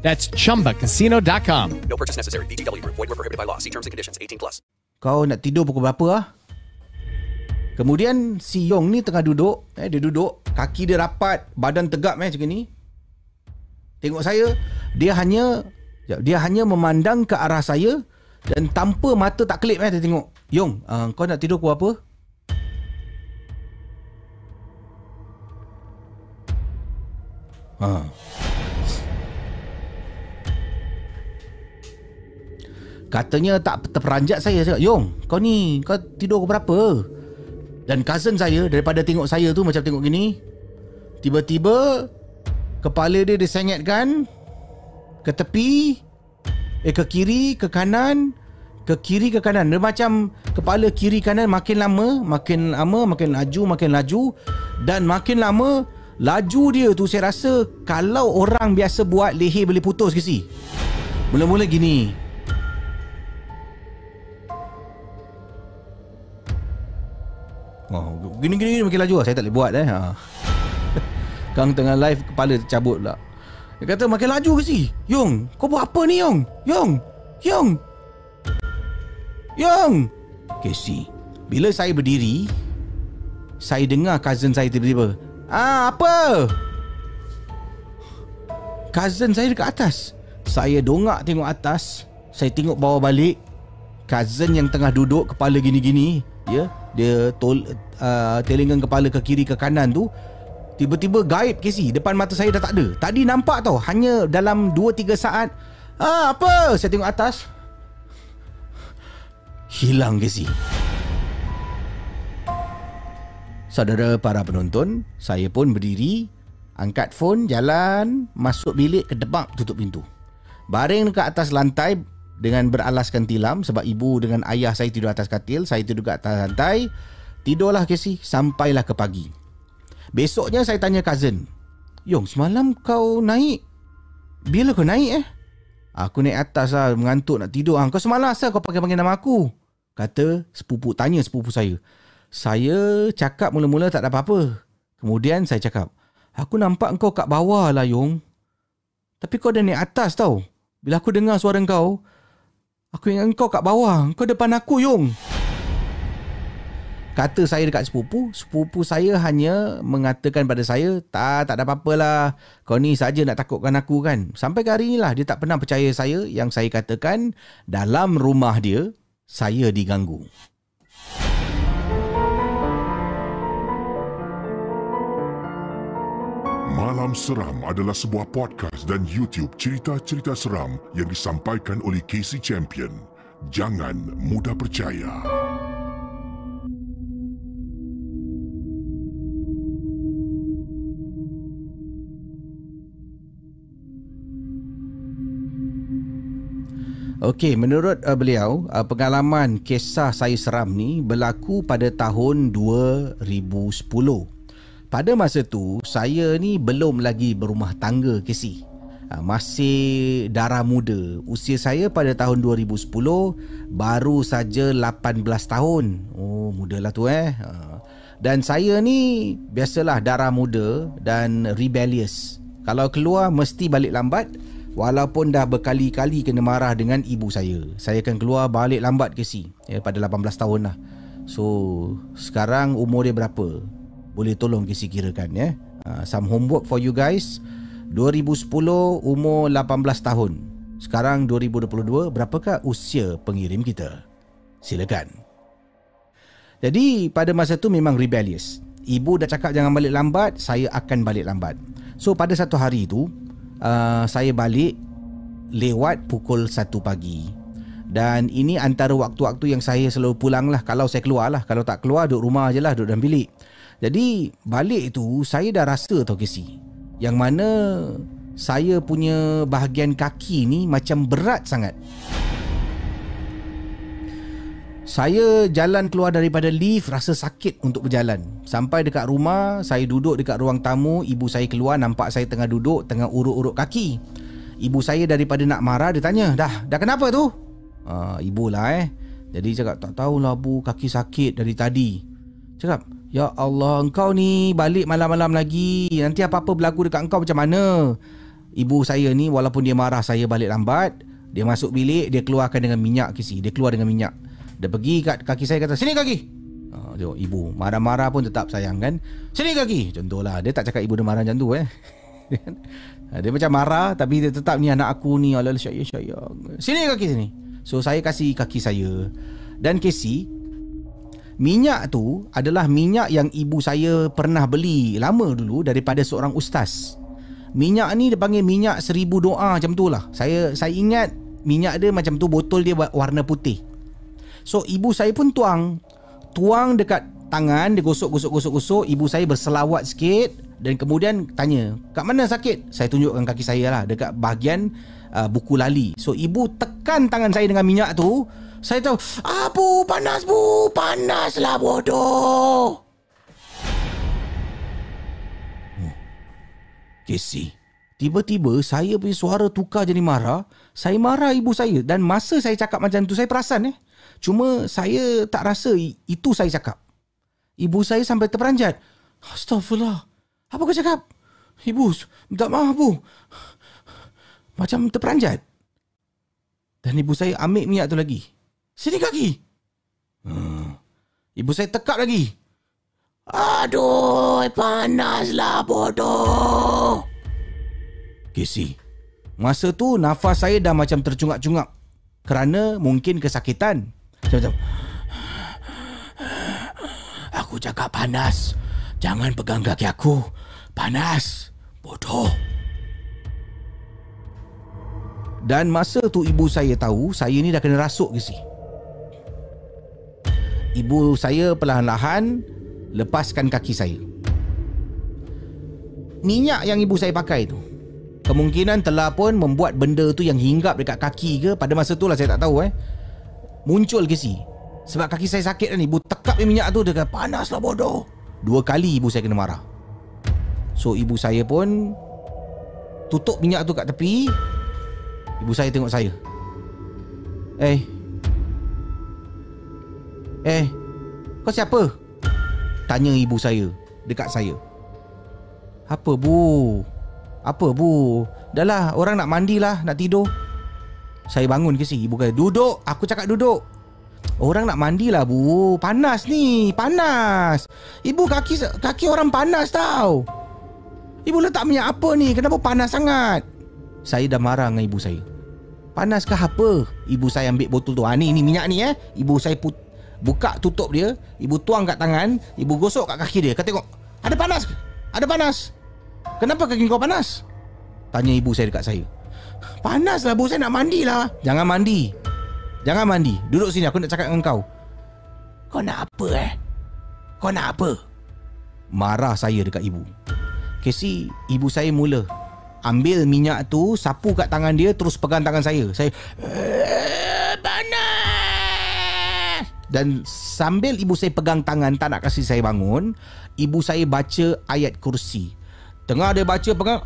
That's chumbacasino.com. No purchase necessary. VGW Group. Void were prohibited by law. See terms and conditions. 18 plus. kau nak tidur pukul berapa ah? Kemudian si Yong ni tengah duduk, eh, dia duduk, kaki dia rapat, badan tegap eh, macam ni. Tengok saya, dia hanya dia hanya memandang ke arah saya dan tanpa mata tak kelip eh, dia tengok. Yong, uh, kau nak tidur pukul apa? Ha. Katanya tak terperanjat saya. Cakap Yong kau ni Kau tidur pukul berapa? Dan cousin saya Daripada tengok saya tu Macam tengok gini Tiba-tiba Kepala dia disengatkan Ke tepi Eh ke kiri Ke kanan Ke kiri ke kanan. Dia macam Kepala kiri kanan Makin lama Makin lama Makin laju Makin laju. Dan makin lama Laju dia tu saya rasa Kalau orang biasa buat Leher boleh putus ke si Mula-mula gini Oh, gini-gini gini makin laju lah. Saya tak boleh buat eh. Ha. Kang tengah live kepala tercabut pula. Dia kata makin laju ke si? Yong, kau buat apa ni Yong? Yong. Yong. Yong. Casey. Bila saya berdiri, saya dengar cousin saya tiba-tiba. Ah, apa? Cousin saya dekat atas. Saya dongak tengok atas. Saya tengok bawah balik. Cousin yang tengah duduk kepala gini-gini, ya. Dia tol uh, telingan kepala ke kiri ke kanan tu tiba-tiba gaib Casey depan mata saya dah tak ada. Tadi nampak tau hanya dalam 2 3 saat. Ah apa? Saya tengok atas. Hilang Casey. Saudara para penonton, saya pun berdiri, angkat phone, jalan, masuk bilik, kedebak, tutup pintu. Baring dekat atas lantai dengan beralaskan tilam sebab ibu dengan ayah saya tidur atas katil, saya tidur kat atas lantai. Tidurlah Casey sampailah ke pagi. Besoknya saya tanya cousin, "Yong, semalam kau naik? Bila kau naik eh?" Aku naik atas lah mengantuk nak tidur. Ah, kau semalam asal kau pakai-panggil nama aku? Kata sepupu tanya sepupu saya. Saya cakap mula-mula tak ada apa-apa. Kemudian saya cakap, "Aku nampak kau kat bawah lah Yong." Tapi kau dah naik atas tau. Bila aku dengar suara kau, Aku ingat kau kat bawah. Kau depan aku, Yong. Kata saya dekat sepupu, sepupu saya hanya mengatakan pada saya, tak, tak ada apa-apa lah. Kau ni saja nak takutkan aku kan. Sampai ke hari inilah, dia tak pernah percaya saya yang saya katakan dalam rumah dia, saya diganggu. Malam Seram adalah sebuah podcast dan YouTube cerita-cerita seram yang disampaikan oleh Casey Champion. Jangan mudah percaya. Okey, menurut uh, beliau, uh, pengalaman kisah saya seram ni berlaku pada tahun 2010. Pada masa tu, saya ni belum lagi berumah tangga, Casey. Uh, masih darah muda. Usia saya pada tahun 2010 baru saja 18 tahun. Oh, mudalah tu eh. Uh, dan saya ni biasalah darah muda dan rebellious. Kalau keluar mesti balik lambat Walaupun dah berkali-kali kena marah dengan ibu saya Saya akan keluar balik lambat ke si ya, Pada 18 tahun lah So Sekarang umur dia berapa Boleh tolong ke si kirakan ya Uh, some homework for you guys. 2010 umur 18 tahun. Sekarang 2022 berapakah usia pengirim kita? Silakan. Jadi pada masa tu memang rebellious. Ibu dah cakap jangan balik lambat, saya akan balik lambat. So pada satu hari tu uh, saya balik lewat pukul 1 pagi. Dan ini antara waktu-waktu yang saya selalu pulang lah Kalau saya keluar lah Kalau tak keluar duduk rumah je lah Duduk dalam bilik Jadi balik tu Saya dah rasa tau Casey Yang mana Saya punya bahagian kaki ni Macam berat sangat Saya jalan keluar daripada lift Rasa sakit untuk berjalan Sampai dekat rumah Saya duduk dekat ruang tamu Ibu saya keluar Nampak saya tengah duduk Tengah urut-urut kaki Ibu saya daripada nak marah Dia tanya Dah, dah kenapa tu? uh, ibu lah eh. Jadi cakap tak tahulah bu kaki sakit dari tadi. Cakap, ya Allah engkau ni balik malam-malam lagi. Nanti apa-apa berlaku dekat engkau macam mana? Ibu saya ni walaupun dia marah saya balik lambat. Dia masuk bilik, dia keluarkan dengan minyak kisi. Dia keluar dengan minyak. Dia pergi kat kaki saya kata, sini kaki. Uh, tengok ibu marah-marah pun tetap sayang kan. Sini kaki. Contohlah, dia tak cakap ibu dia marah macam tu eh. dia macam marah tapi dia tetap ni anak aku ni. Allah syayang syayang. Sini kaki sini. So saya kasih kaki saya Dan Casey Minyak tu adalah minyak yang ibu saya pernah beli lama dulu daripada seorang ustaz. Minyak ni dia panggil minyak seribu doa macam tu lah. Saya saya ingat minyak dia macam tu botol dia warna putih. So ibu saya pun tuang. Tuang dekat tangan, dia gosok gosok gosok gosok. Ibu saya berselawat sikit dan kemudian tanya, "Kat mana sakit?" Saya tunjukkan kaki saya lah dekat bahagian uh, buku lali. So ibu tekan tangan saya dengan minyak tu, saya tahu, "Ah bu, panas bu, panaslah bodoh." Oh. Casey. Tiba-tiba saya punya suara tukar jadi marah. Saya marah ibu saya dan masa saya cakap macam tu saya perasan eh. Cuma saya tak rasa itu saya cakap. Ibu saya sampai terperanjat. Astagfirullah. Apa kau cakap? Ibu, minta maaf bu macam terperanjat. Dan ibu saya ambil minyak tu lagi. Sini kaki. Hmm. Ibu saya tekap lagi. Aduh, panaslah bodoh. Casey, masa tu nafas saya dah macam tercungak-cungak. Kerana mungkin kesakitan. Macam, Aku cakap panas. Jangan pegang kaki aku. Panas. Bodoh. Dan masa tu ibu saya tahu Saya ni dah kena rasuk ke si Ibu saya perlahan-lahan Lepaskan kaki saya. Minyak yang ibu saya pakai tu Kemungkinan telah pun membuat benda tu yang hinggap dekat kaki ke Pada masa tu lah saya tak tahu eh. Muncul ke si Sebab kaki saya sakit kan Ibu tekap minyak tu Dia kata panas lah bodoh. Dua kali ibu saya kena marah. So ibu saya pun Tutup minyak tu kat tepi. Ibu saya tengok saya. Eh Eh Kau siapa? Tanya ibu saya Dekat saya Apa bu? Apa bu? Dah lah orang nak mandi lah Nak tidur Saya bangun ke si Ibu kata duduk Aku cakap duduk Orang nak mandi lah bu Panas ni Panas Ibu kaki kaki orang panas tau Ibu letak minyak apa ni Kenapa panas sangat Saya dah marah dengan ibu saya Panaskah apa? Ibu saya ambil botol tu. Ha, ni, ni minyak ni eh. Ibu saya put, buka tutup dia. Ibu tuang kat tangan. Ibu gosok kat kaki dia. Kata tengok. Ada panas Ada panas? Kenapa kaki kau panas? Tanya ibu saya dekat saya. Panas lah. Bu saya nak mandi lah. Jangan mandi. Jangan mandi. Duduk sini. Aku nak cakap dengan kau. Kau nak apa eh? Kau nak apa? Marah saya dekat ibu. Casey, ibu saya mula ambil minyak tu sapu kat tangan dia terus pegang tangan saya saya dan sambil ibu saya pegang tangan tak nak kasih saya bangun ibu saya baca ayat kursi. Tengah dia baca pegang.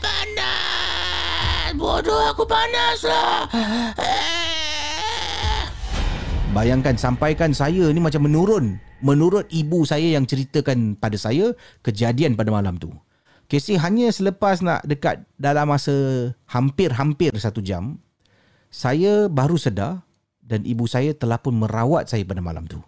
Panas. Bodoh aku panas lah. Bayangkan sampaikan saya ni macam menurun. Menurut ibu saya yang ceritakan pada saya Kejadian pada malam tu. Casey hanya selepas nak dekat dalam masa hampir-hampir satu jam, saya baru sedar dan ibu saya telah pun merawat saya pada malam tu.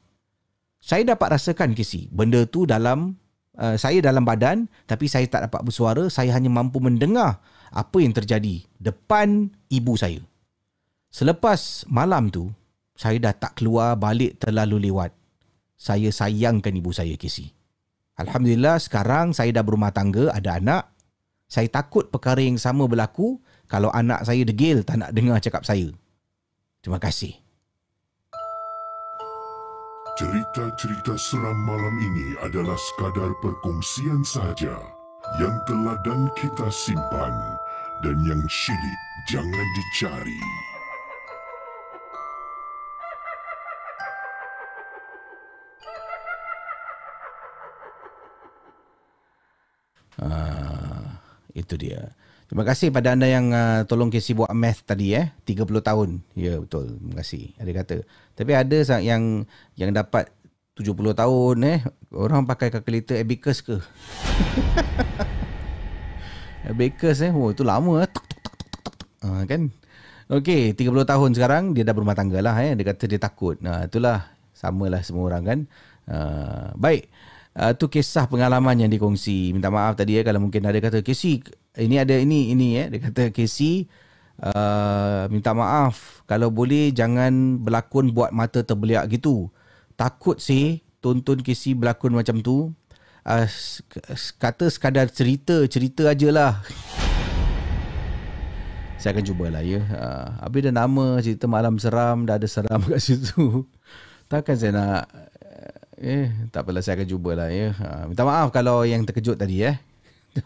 Saya dapat rasakan Casey, benda tu dalam uh, saya dalam badan tapi saya tak dapat bersuara, saya hanya mampu mendengar apa yang terjadi depan ibu saya. Selepas malam tu, saya dah tak keluar balik terlalu lewat. Saya sayangkan ibu saya, Casey. Alhamdulillah sekarang saya dah berumah tangga, ada anak. Saya takut perkara yang sama berlaku kalau anak saya degil tak nak dengar cakap saya. Terima kasih. Cerita-cerita seram malam ini adalah sekadar perkongsian sahaja yang telah dan kita simpan dan yang syilid jangan dicari. Uh, itu dia. Terima kasih pada anda yang uh, tolong Casey buat math tadi eh. 30 tahun. Ya betul. Terima kasih. Ada kata. Tapi ada yang yang dapat 70 tahun eh. Orang pakai kalkulator Abacus ke? Abacus eh. Oh itu lama eh. Tuk, tuk, tuk, tuk, tuk. Uh, kan? Okey, 30 tahun sekarang dia dah berumah tangga lah eh. Dia kata dia takut. Nah, itulah samalah semua orang kan. Uh, baik. Uh, tu kisah pengalaman yang dikongsi. Minta maaf tadi ya kalau mungkin ada kata Casey ini ada ini ini ya. Dia kata Casey uh, minta maaf kalau boleh jangan berlakon buat mata terbeliak gitu. Takut sih tonton Casey berlakon macam tu. Uh, kata sekadar cerita cerita ajalah. Saya akan cubalah ya. Uh, habis dah nama cerita malam seram dah ada seram kat situ. Takkan saya nak Eh, tak apalah saya akan cubalah ya. Ha, minta maaf kalau yang terkejut tadi eh.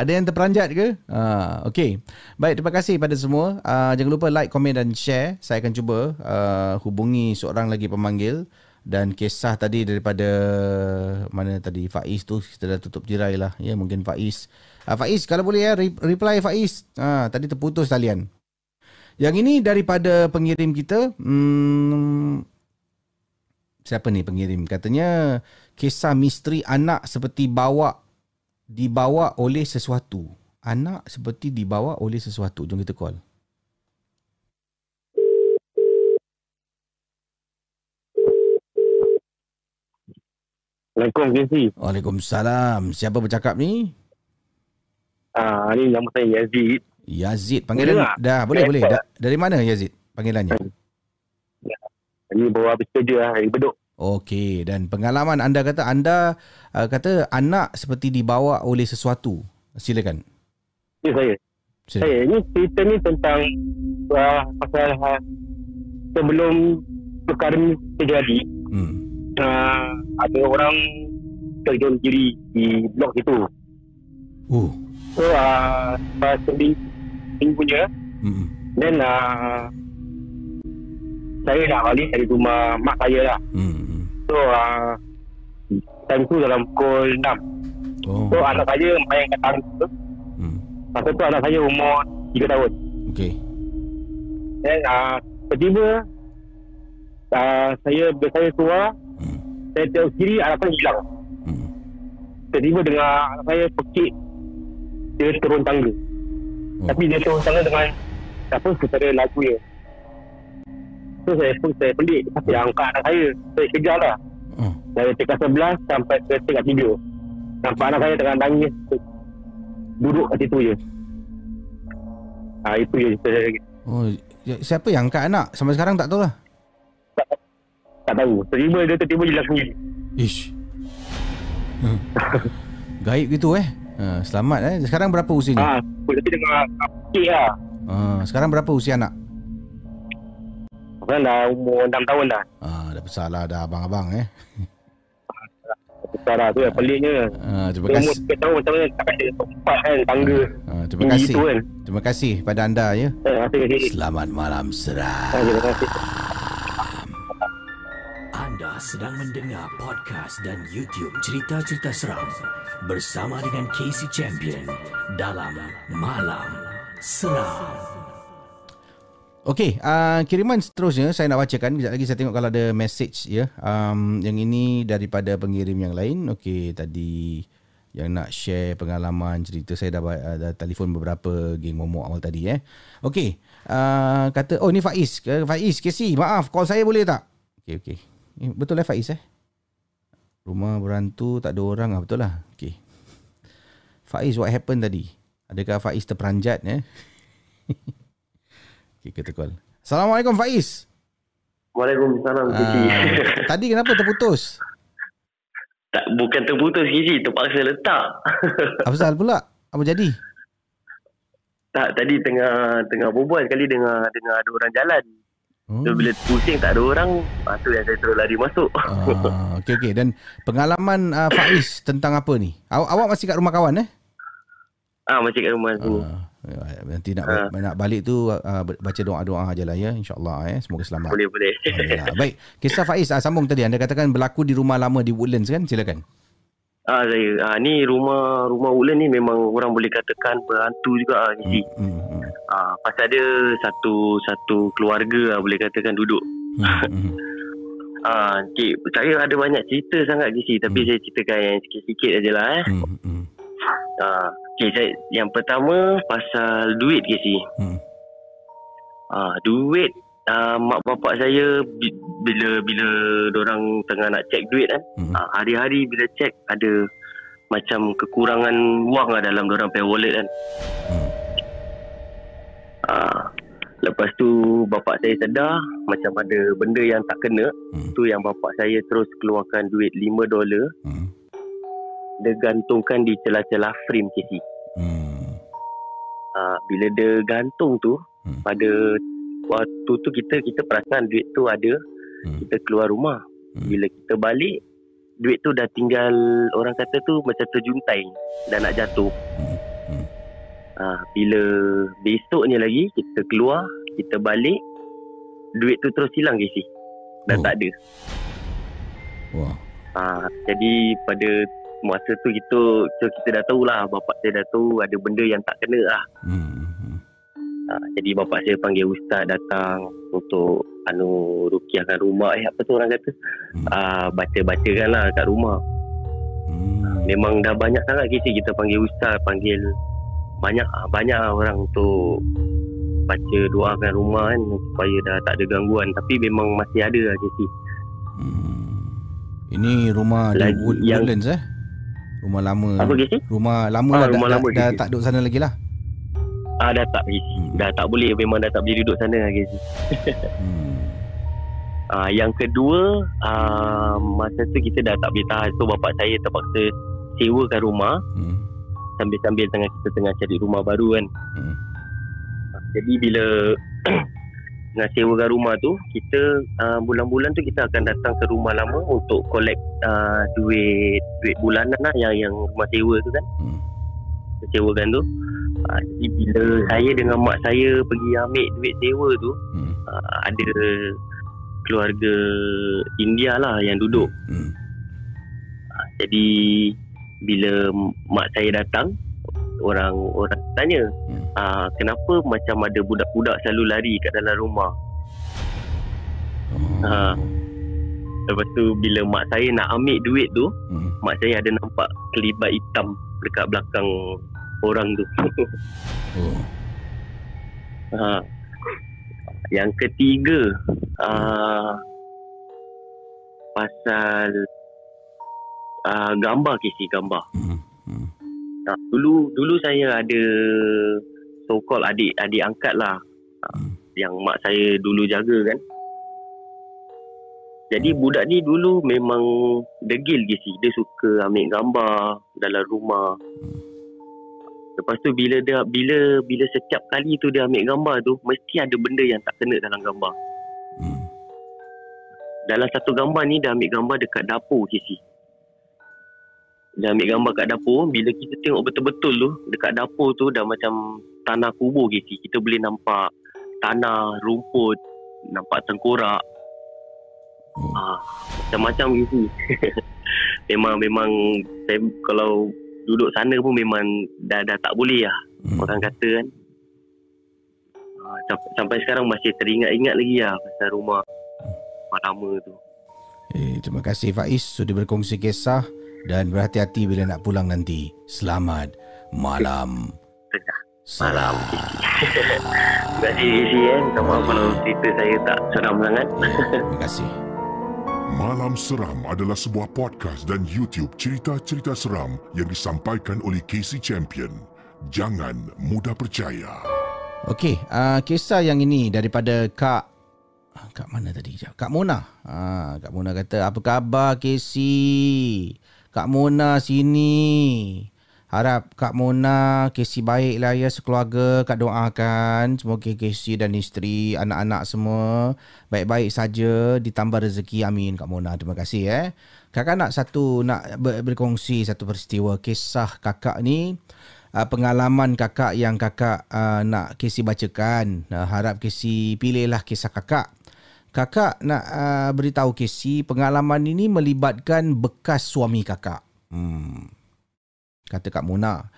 Ada yang terperanjat ke? Ha, okay. Baik, terima kasih pada semua. Uh, jangan lupa like, komen dan share. Saya akan cuba uh, hubungi seorang lagi pemanggil. Dan kisah tadi daripada mana tadi Faiz tu kita dah tutup jirai lah. Ya, mungkin Faiz. Uh, Faiz, kalau boleh ya, reply Faiz. Ha, tadi terputus talian. Yang ini daripada pengirim kita. Hmm, siapa ni pengirim katanya kisah misteri anak seperti bawa dibawa oleh sesuatu anak seperti dibawa oleh sesuatu jom kita call Assalamualaikum Kenzi. Waalaikumsalam. Siapa bercakap ni? Ah, ni nama saya Yazid. Yazid. Panggilan dah boleh boleh. Da, dari mana Yazid panggilannya? Ini bawa habis kerja lah, dari Bedok. Okey, dan pengalaman anda kata anda uh, kata anak seperti dibawa oleh sesuatu. Silakan. Ya saya. Silakan. Saya ini cerita ni tentang uh, pasal uh, sebelum perkara ni terjadi. Hmm. Uh, ada orang terjun diri di blok itu. Uh. So, uh, pas seminggu, minggunya, hmm. then uh, saya nak balik dari rumah mak saya lah. Hmm. So, uh, time tu dalam pukul 6. Oh. So, anak saya main kat tangga. Hmm. Masa tu anak saya umur 3 tahun. Okay. Then, uh, tiba-tiba, uh, saya saya keluar, hmm. saya tengok kiri, anak saya hilang. Hmm. Tiba-tiba dengar anak saya pekik, dia turun tangga. Oh. Tapi dia turun tangga dengan apa, secara lagu dia. So saya pun saya pelik Dia angkat anak saya Saya kejar lah hmm. Dari tingkat sebelas Sampai ke tingkat tiga Nampak anak saya tengah nangis Duduk kat situ je ha, Itu je cerita saya Oh, ya, siapa yang angkat anak? Sampai sekarang tak tahu lah. Tak, tak tahu. Tiba-tiba dia tiba-tiba jelas sendiri. Ish. Hmm. Gaib gitu eh. Ha, selamat eh. Sekarang berapa usianya? Ha, tapi dengan sikit lah. Ha, sekarang berapa usia anak? Kan dah umur 6 tahun dah. Ah, dah besar lah dah abang-abang eh. Besar lah tu yang peliknya. Ah, terima kasih. Umur 3 tahun macam mana tak ada tempat kan tangga. Ah, terima kasih. Kan. Terima kasih pada anda ya. Terima kasih. Selamat malam seram. Terima kasih. Anda sedang mendengar podcast dan YouTube cerita-cerita seram bersama dengan Casey Champion dalam Malam Seram. Okey, uh, kiriman seterusnya saya nak bacakan. Sekejap lagi saya tengok kalau ada message ya. Um, yang ini daripada pengirim yang lain. Okey, tadi yang nak share pengalaman cerita saya dah, uh, dah telefon beberapa geng momok awal tadi eh. Okey, uh, kata oh ni Faiz. Faiz, Casey, maaf call saya boleh tak? Okey, okey. Betul lah Faiz eh? Rumah berantu tak ada orang ah betul lah. Okey. Faiz what happened tadi? Adakah Faiz terperanjat eh? Okey kita call. Assalamualaikum Faiz. Waalaikumsalam Ah, Kiki. tadi kenapa terputus? tak bukan terputus Kiki, terpaksa letak. Apa pasal pula? Apa jadi? tak tadi tengah tengah berbual sekali dengar dengar ada orang jalan. Hmm. So bila pusing tak ada orang, ah, tu yang saya terus lari masuk. Ah, okey okey dan pengalaman uh, Faiz tentang apa ni? Awak awak masih kat rumah kawan eh? ah macam kat rumah tu. Ah, nanti nak Ah. nak balik tu uh, baca doa-doa aja lah ya insyaallah eh semoga selamat. Boleh boleh. Alhamdulillah. Baik, kisah Faiz ah, sambung tadi anda katakan berlaku di rumah lama di Woodlands kan? Silakan. ah saya ah ni rumah rumah Ulen ni memang orang boleh katakan berhantu juga ah Kiki. Hmm, hmm, Ah pasal dia satu satu keluarga lah boleh katakan duduk. hmm, hmm. Ah, okay. saya ada banyak cerita sangat Kiki tapi saya ceritakan yang sikit-sikit aja lah eh. Hmm, hmm. Ah, okay, saya, yang pertama pasal duit Kiki. Hmm. Ah, duit ah, mak bapak saya bi- bila bila orang tengah nak cek duit kan. Hmm. Ah, hari-hari bila cek ada macam kekurangan wang lah dalam orang pay wallet kan. Hmm. Ah, lepas tu bapak saya sedar macam ada benda yang tak kena. Hmm. Tu yang bapak saya terus keluarkan duit 5 dolar. Hmm. Dia gantungkan di celah-celah frame KC. Hmm. Ah, bila dia gantung tu Hmm. pada waktu tu kita kita perasan duit tu ada Hmm. kita keluar rumah. Hmm. Bila kita balik duit tu dah tinggal orang kata tu macam terjuntai dah nak jatuh. Hmm. Hmm. Ah, bila besoknya lagi kita keluar, kita balik duit tu terus hilang KC. Dah Oh. tak ada. Wah. Ah, jadi pada masa tu kita so kita dah tahulah bapak saya dah tahu ada benda yang tak kena lah. Hmm. Ha, jadi bapak saya panggil ustaz datang untuk anu rukiahkan rumah eh apa tu orang kata Hmm. ah baca-bacakan lah kat rumah Hmm. memang dah banyak sangat kisah kita panggil ustaz panggil banyak ah, banyak lah orang untuk baca doakan rumah kan supaya dah tak ada gangguan tapi memang masih ada lah kisah Hmm. Ini rumah di Lagi Wood, yang- Woodlands eh? Rumah lama. apa kisah Rumah lama Ah, lah rumah dah, lama, dah, dah tak duduk sana lagi lah. ah dah tak kisah Hmm. dah tak boleh memang dah tak boleh duduk sana kisah Hmm. Ah, yang kedua, ah, masa tu kita dah tak boleh tahan. So, bapak saya terpaksa sewakan rumah Hmm. sambil-sambil tengah kita tengah cari rumah baru kan. Hmm. Jadi bila tengah sewakan rumah tu, kita ah, bulan-bulan tu kita akan datang ke rumah lama untuk collect ah, duit duit bulanan lah yang yang rumah sewa tu kan. Hmm. Sewakan tu. Ah, jadi bila saya dengan mak saya pergi ambil duit sewa tu, Hmm. ah, ada keluarga India lah yang duduk. Hmm. Jadi bila mak saya datang orang orang tanya Hmm. ah, kenapa macam ada budak-budak selalu lari kat dalam rumah. Oh. Ha. Lepas tu bila mak saya nak ambil duit tu, Hmm. mak saya ada nampak kelibat hitam dekat belakang orang tu. Oh. ha. Yang ketiga ah, pasal ah, gambar kisi gambar. Hmm. Hmm. Nah, dulu dulu saya ada so called adik adik angkat lah Hmm. yang mak saya dulu jaga kan. Jadi budak ni dulu memang degil je sih. Dia suka ambil gambar dalam rumah. Lepas tu bila dia bila bila setiap kali tu dia ambil gambar tu mesti ada benda yang tak kena dalam gambar. Hmm. Dalam satu gambar ni dia ambil gambar dekat dapur sisi. Dia ambil gambar kat dapur Bila kita tengok betul-betul tu Dekat dapur tu dah macam Tanah kubur gitu Kita boleh nampak Tanah, rumput Nampak tengkorak. Oh. ah, Macam-macam gitu Memang Memang saya, Kalau Duduk sana pun memang Dah, dah tak boleh lah. Hmm. Orang kata kan. Ah, sampai, sampai sekarang Masih teringat-ingat lagi lah Pasal rumah. Rumah lama tu. Eh, terima kasih Faiz. Sudah berkongsi kisah dan berhati-hati bila nak pulang nanti. Selamat malam. Malam Terima kasih Isi eh Minta maaf kalau cerita saya tak seram sangat Ya, terima kasih. Malam Seram adalah sebuah podcast dan YouTube cerita-cerita seram yang disampaikan oleh Casey Champion. Jangan mudah percaya. Okey, uh, kisah yang ini daripada Kak Kak mana tadi? Kak Mona. Ha, Kak Mona kata, apa khabar Casey? Kak Mona sini. Harap Kak Mona, Casey baiklah ya sekeluarga. Kak doakan semoga Casey dan isteri, anak-anak semua baik-baik saja. Ditambah rezeki. Amin Kak Mona. Terima kasih eh. Kakak nak satu, nak ber- berkongsi satu peristiwa kisah kakak ni. Uh, pengalaman kakak yang kakak uh, nak Casey bacakan. Uh, harap Casey pilihlah kisah kakak. Kakak nak uh, beritahu Casey pengalaman ini melibatkan bekas suami kakak. Hmm. Kata Kak Mona.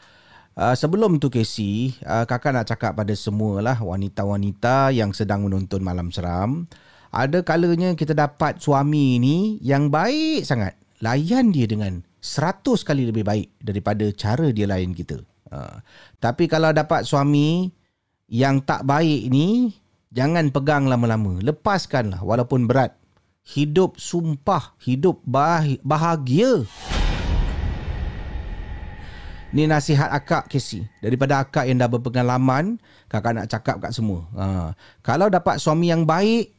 Uh, sebelum tu Casey, uh, kakak nak cakap pada semualah wanita-wanita yang sedang menonton Malam Seram. Ada kalanya kita dapat suami ni yang baik sangat. Layan dia dengan 100 kali lebih baik daripada cara dia layan kita. Uh, tapi kalau dapat suami yang tak baik ni, Jangan pegang lama-lama. Lepaskanlah walaupun berat. Hidup sumpah. Hidup bah- bahagia. Ni nasihat akak Casey. Daripada akak yang dah berpengalaman, kakak nak cakap kat semua. Ha. Kalau dapat suami yang baik,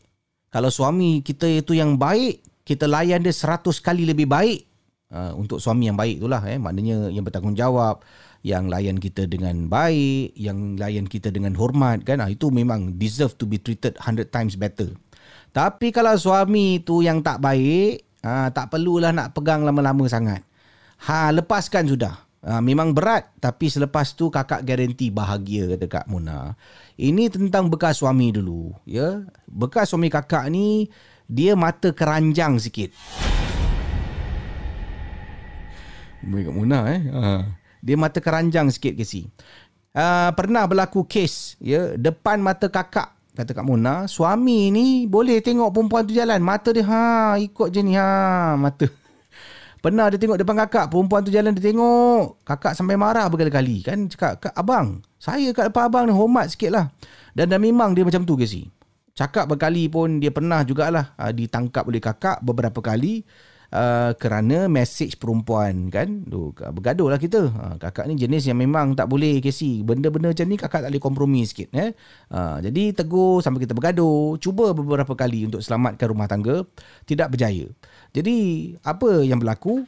kalau suami kita itu yang baik, kita layan dia seratus kali lebih baik. Ha. Untuk suami yang baik itulah. Eh. Maknanya yang bertanggungjawab, yang layan kita dengan baik, yang layan kita dengan hormat kan, ah, itu memang deserve to be treated 100 times better. Tapi kalau suami tu yang tak baik, ha, tak perlulah nak pegang lama-lama sangat. Ha, lepaskan sudah. Ha, memang berat tapi selepas tu kakak garanti bahagia kata Kak Muna. Ini tentang bekas suami dulu, ya. Bekas suami kakak ni dia mata keranjang sikit. Kak Muna eh. Ha. Dia mata keranjang sikit ke si. Uh, pernah berlaku kes ya depan mata kakak kata Kak Mona. Suami ni boleh tengok perempuan tu jalan. Mata dia ha ikut je ni ha mata. Pernah dia tengok depan kakak perempuan tu jalan dia tengok. Kakak sampai marah berkali-kali kan? Cakap Kak, abang saya kat depan abang ni hormat sikit lah. Dan dah memang dia macam tu ke si cakap berkali pun dia pernah jugalah uh, ditangkap oleh kakak beberapa kali uh, kerana mesej perempuan kan? Duh, bergaduh lah kita. Uh, kakak ni jenis yang memang tak boleh Casey. Benda-benda macam ni kakak tak boleh kompromi sikit eh? uh, jadi tegur sampai kita bergaduh. Cuba beberapa kali untuk selamatkan rumah tangga. Tidak berjaya. Jadi apa yang berlaku?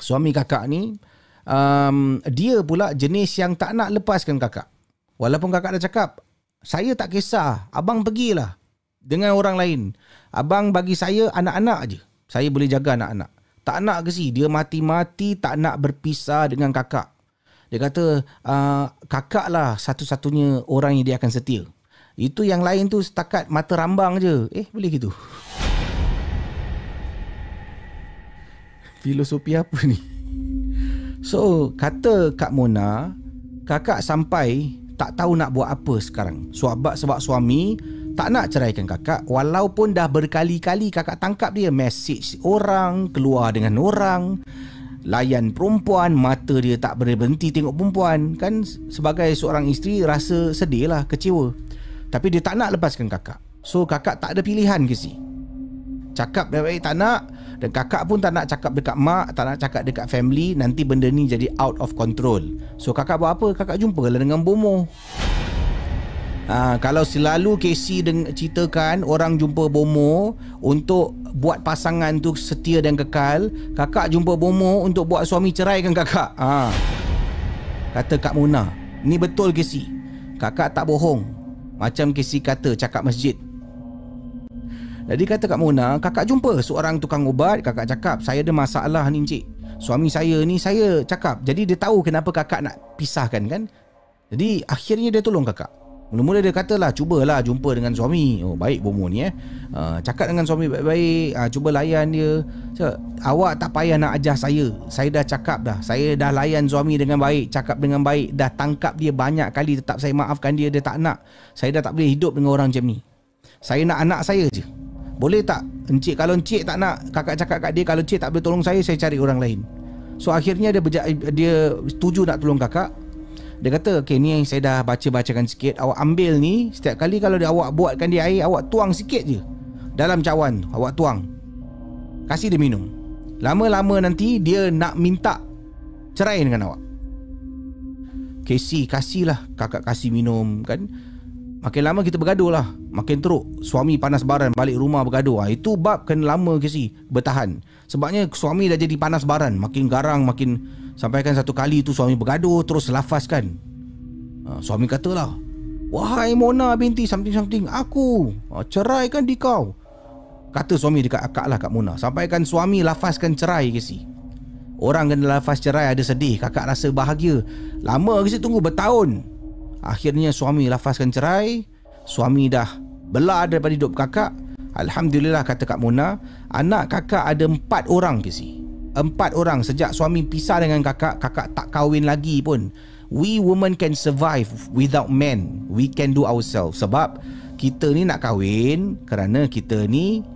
Suami kakak ni um, dia pula jenis yang tak nak lepaskan kakak. Walaupun kakak dah cakap saya tak kisah. Abang pergilah dengan orang lain. Abang bagi saya anak-anak aje saya boleh jaga anak-anak. Tak nak ke si? Dia mati-mati tak nak berpisah dengan kakak. Dia kata, uh, kakak lah satu-satunya orang yang dia akan setia. Itu yang lain tu setakat mata rambang je. Eh, boleh gitu? Filosofi apa ni? So, kata Kak Mona, kakak sampai tak tahu nak buat apa sekarang. Sebab, sebab suami tak nak ceraikan kakak walaupun dah berkali-kali kakak tangkap dia message orang keluar dengan orang layan perempuan mata dia tak berhenti tengok perempuan kan sebagai seorang isteri rasa sedih lah kecewa. Tapi dia tak nak lepaskan kakak. So kakak tak ada pilihan ke si cakap baik-baik tak nak. Dan kakak pun tak nak cakap dekat mak tak nak cakap dekat family nanti benda ni jadi out of control. So kakak buat apa? Kakak jumpa lah dengan bomo Ha, kalau selalu Casey deng- ceritakan orang jumpa Bomo untuk buat pasangan tu setia dan kekal, kakak jumpa Bomo untuk buat suami ceraikan kakak. Ha. Kata Kak Muna, ni betul Casey. Kakak tak bohong. Macam Casey kata cakap masjid. Jadi kata Kak Mona, kakak jumpa seorang tukang ubat, kakak cakap, saya ada masalah ni encik. Suami saya ni saya cakap. Jadi dia tahu kenapa kakak nak pisahkan kan. Jadi akhirnya dia tolong kakak. Mula-mula dia katalah cubalah jumpa dengan suami. Oh baik bomo ni eh. Uh, cakap dengan suami baik-baik, uh, cuba layan dia. Cakap, awak tak payah nak ajar saya. Saya dah cakap dah. Saya dah layan suami dengan baik, cakap dengan baik, dah tangkap dia banyak kali tetap saya maafkan dia dia tak nak. Saya dah tak boleh hidup dengan orang macam ni. Saya nak anak saya je. Boleh tak? Encik kalau encik tak nak kakak cakap kat dia kalau encik tak boleh tolong saya, saya cari orang lain. So akhirnya dia berja- dia setuju nak tolong kakak. Dia kata Okay ni yang saya dah baca-bacakan sikit Awak ambil ni Setiap kali kalau dia awak buatkan dia air Awak tuang sikit je dalam cawan awak tuang. Kasih dia minum. Lama-lama nanti dia nak minta cerai dengan awak. Casey kasihlah kakak kasih minum kan. Makin lama kita bergaduh lah. Makin teruk. Suami panas baran balik rumah bergaduh. Ha, itu bab kena lama Casey bertahan. Sebabnya suami dah jadi panas baran. Makin garang makin sampaikan satu kali tu suami bergaduh terus lafazkan. Ha, suami katalah. Wahai Mona binti something-something aku. Ha, ceraikan di kau. Kata suami dekat akak lah Kak Mona Sampaikan suami lafazkan cerai ke si Orang kena lafaz cerai ada sedih Kakak rasa bahagia Lama ke si tunggu bertahun Akhirnya suami lafazkan cerai Suami dah belah daripada hidup kakak Alhamdulillah kata Kak Mona Anak kakak ada empat orang ke si Empat orang sejak suami pisah dengan kakak Kakak tak kahwin lagi pun We women can survive without men We can do ourselves Sebab kita ni nak kahwin Kerana kita ni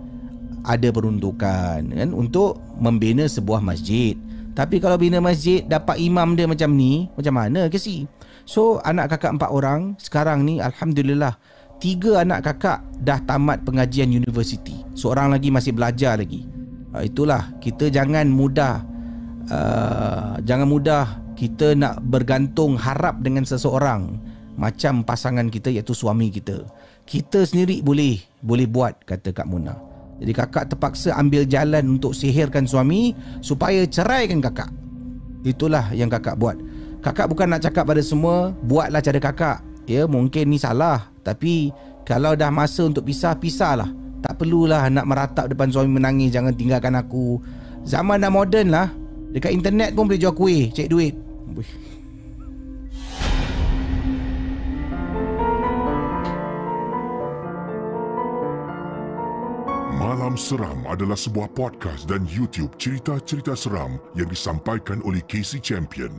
ada peruntukan kan untuk membina sebuah masjid. Tapi kalau bina masjid dapat imam dia macam ni, macam mana ke si? So anak kakak empat orang sekarang ni alhamdulillah tiga anak kakak dah tamat pengajian universiti. Seorang lagi masih belajar lagi. Uh, itulah kita jangan mudah uh, jangan mudah kita nak bergantung harap dengan seseorang macam pasangan kita iaitu suami kita. Kita sendiri boleh boleh buat kata Kak Munah. Jadi kakak terpaksa ambil jalan untuk sihirkan suami supaya ceraikan kakak. Itulah yang kakak buat. Kakak bukan nak cakap pada semua, buatlah cara kakak. Ya, mungkin ni salah. Tapi kalau dah masa untuk pisah, pisahlah. Tak perlulah nak meratap depan suami menangis, jangan tinggalkan aku. Zaman dah moden lah. Dekat internet pun boleh jual kuih, cek duit. Uish. Malam Seram adalah sebuah podcast dan YouTube cerita-cerita seram yang disampaikan oleh Casey Champion.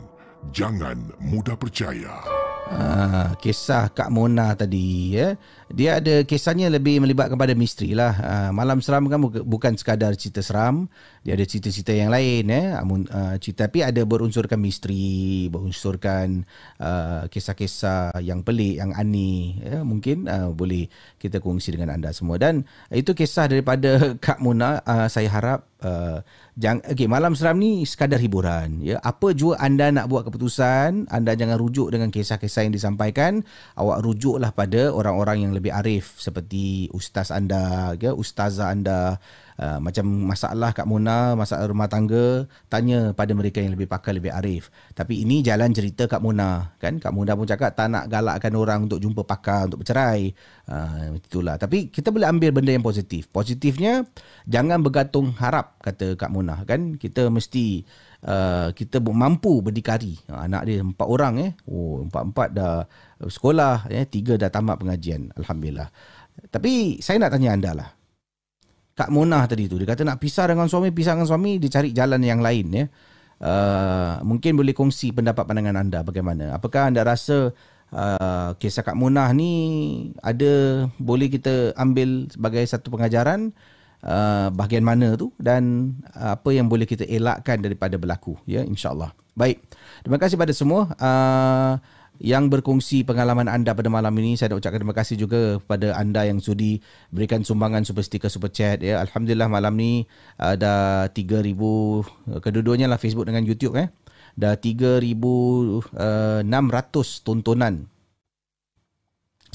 Jangan mudah percaya. Ah, kisah Kak Mona tadi ya. Dia ada kisahnya lebih melibatkan pada misteri lah. Ah, malam seram kan bukan sekadar cerita seram. Dia ada cerita-cerita yang lain ya. Ah, cerita tapi ada berunsurkan misteri, berunsurkan uh, kisah-kisah yang pelik, yang aneh. Ya. Mungkin uh, boleh kita kongsi dengan anda semua. Dan itu kisah daripada Kak Mona. Uh, saya harap uh, Jang, okay, malam seram ni sekadar hiburan. Ya, apa jua anda nak buat keputusan, anda jangan rujuk dengan kisah-kisah yang disampaikan. Awak rujuklah pada orang-orang yang lebih arif seperti ustaz anda, ya, ustazah anda, Uh, macam masalah kat Mona, masalah rumah tangga, tanya pada mereka yang lebih pakar, lebih arif. Tapi ini jalan cerita Kak Mona. Kan? Kak Mona pun cakap tak nak galakkan orang untuk jumpa pakar, untuk bercerai. Uh, itulah. Tapi kita boleh ambil benda yang positif. Positifnya, jangan bergantung harap, kata Kak Mona. Kan? Kita mesti uh, kita mampu berdikari. Uh, anak dia empat orang. Eh. Oh, empat-empat dah sekolah. Eh. Tiga dah tamat pengajian. Alhamdulillah. Tapi saya nak tanya anda lah. Kak Mona tadi tu dia kata nak pisah dengan suami pisah dengan suami dia cari jalan yang lain ya uh, mungkin boleh kongsi pendapat pandangan anda bagaimana apakah anda rasa uh, kisah Kak Mona ni ada boleh kita ambil sebagai satu pengajaran uh, bahagian mana tu dan uh, apa yang boleh kita elakkan daripada berlaku ya insyaallah baik terima kasih pada semua uh, yang berkongsi pengalaman anda pada malam ini. Saya nak ucapkan terima kasih juga kepada anda yang sudi berikan sumbangan super sticker super chat ya. Alhamdulillah malam ni ada 3000 kedua-duanya lah Facebook dengan YouTube eh. Dah 3600 uh, tontonan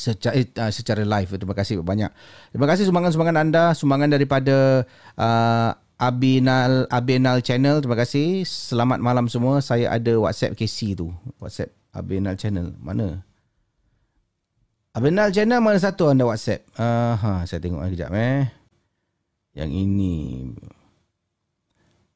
secara uh, secara live. Terima kasih banyak. Terima kasih sumbangan-sumbangan anda, sumbangan daripada uh, Abinal Abinal channel. Terima kasih. Selamat malam semua. Saya ada WhatsApp KC tu. WhatsApp Abinal channel mana? Abinal channel mana satu anda WhatsApp? Ah, ha, saya tengok kejap eh. Yang ini.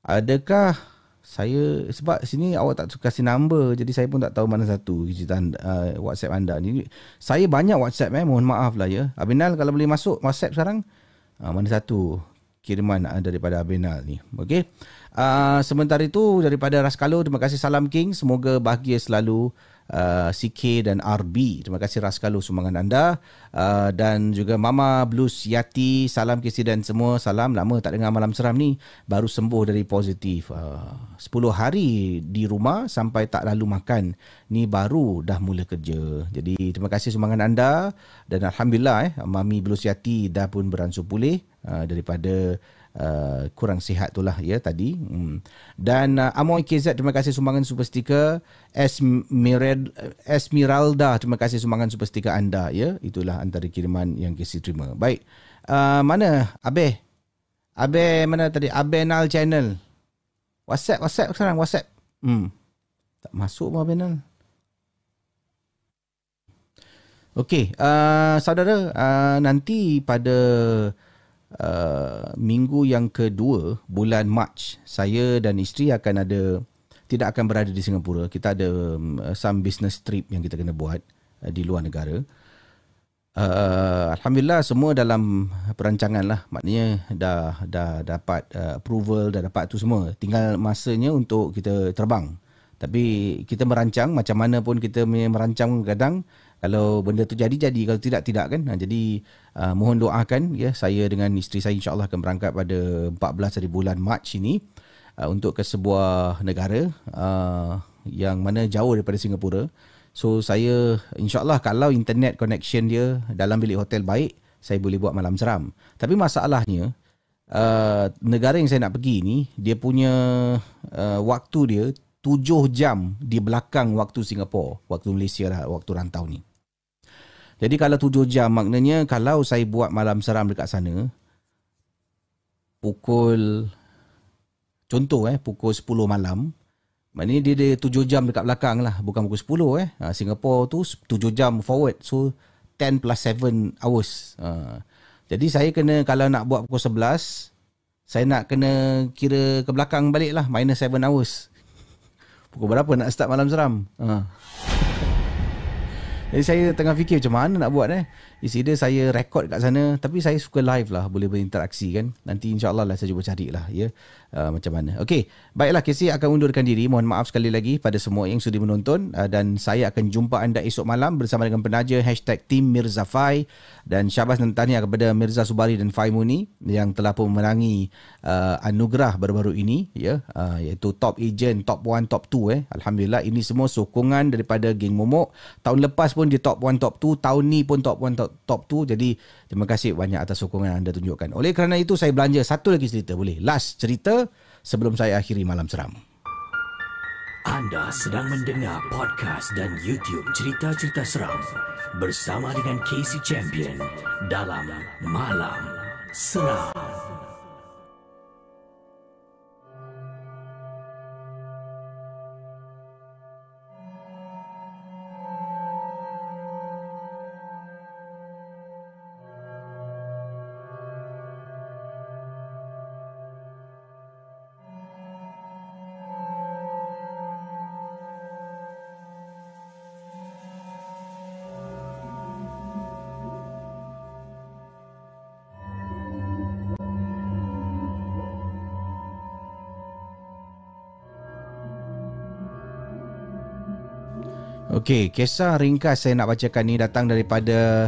Adakah saya sebab sini awak tak kasih number jadi saya pun tak tahu mana satu cerita uh, WhatsApp anda ni. Saya banyak WhatsApp eh, mohon maaf lah ya. Abinal kalau boleh masuk WhatsApp sekarang. Uh, mana satu kiriman daripada Abinal ni. Okey. Uh, sementara itu daripada Raskalo terima kasih salam king semoga bahagia selalu uh, CK dan RB terima kasih Raskalo sumbangan anda. Uh, dan juga Mama Blues Yati salam kisi dan semua. Salam lama tak dengar malam seram ni. Baru sembuh dari positif. Uh, 10 hari di rumah sampai tak lalu makan. Ni baru dah mula kerja. Jadi terima kasih sumbangan anda. Dan Alhamdulillah eh, Mami Blues Yati dah pun beransur pulih uh, daripada uh, kurang sihat tu lah ya tadi. Hmm. Dan uh, Amoy KZ terima kasih sumbangan super stiker. Esmeralda, Esmeralda terima kasih sumbangan super stiker anda ya. Itulah antara kiriman yang KC terima. Baik. Uh, mana Abe? Abe mana tadi? Abe Nal channel. WhatsApp, WhatsApp sekarang, WhatsApp. Hmm. Tak masuk pun Abe Nal. Okey, uh, saudara, uh, nanti pada uh, minggu yang kedua bulan Mac, saya dan isteri akan ada tidak akan berada di Singapura. Kita ada um, some business trip yang kita kena buat uh, di luar negara. Uh, Alhamdulillah semua dalam perancangan lah. Maknanya dah dah dapat uh, approval, dah dapat tu semua. Tinggal masanya untuk kita terbang. Tapi kita merancang macam mana pun kita merancang kadang kalau benda tu jadi jadi. Kalau tidak tidak kan? Ha, jadi uh, mohon doakan ya saya dengan isteri saya insyaallah akan berangkat pada 14 hari bulan Mac ini uh, untuk ke sebuah negara uh, yang mana jauh daripada Singapura. So saya insyaallah kalau internet connection dia dalam bilik hotel baik saya boleh buat malam seram. Tapi masalahnya uh, negara yang saya nak pergi ni dia punya uh, waktu dia tujuh jam di belakang waktu Singapura, waktu Malaysia lah, waktu rantau ni. Jadi kalau tujuh jam maknanya kalau saya buat malam seram dekat sana, pukul, contoh eh, pukul 10 malam, maknanya dia ada tujuh jam dekat belakang lah, bukan pukul 10 eh. Ha, Singapura tu tujuh jam forward, so 10 plus 7 hours. Ha. Jadi saya kena kalau nak buat pukul 11, saya nak kena kira ke belakang balik lah, minus 7 hours. Pukul berapa nak start malam seram? Ha. Jadi saya tengah fikir macam mana nak buat eh. Is either saya rekod kat sana tapi saya suka live lah boleh berinteraksi kan. Nanti insyaAllah lah saya cuba cari lah ya. Uh, macam mana. Okey, baiklah Casey akan undurkan diri. Mohon maaf sekali lagi pada semua yang sudi menonton uh, dan saya akan jumpa anda esok malam bersama dengan penaja hashtag Team Mirza Fai dan syabas dan tahniah kepada Mirza Subari dan Fai Muni yang telah pun memenangi uh, anugerah baru-baru ini ya uh, iaitu top agent top 1 top 2 eh. Alhamdulillah ini semua sokongan daripada geng Momok. Tahun lepas pun dia top 1 top 2, tahun ni pun top 1 top, top 2. Jadi terima kasih banyak atas sokongan yang anda tunjukkan. Oleh kerana itu saya belanja satu lagi cerita boleh. Last cerita sebelum saya akhiri malam seram. Anda sedang mendengar podcast dan YouTube cerita-cerita seram bersama dengan Casey Champion dalam Malam Seram. Okey, kisah ringkas saya nak bacakan ni datang daripada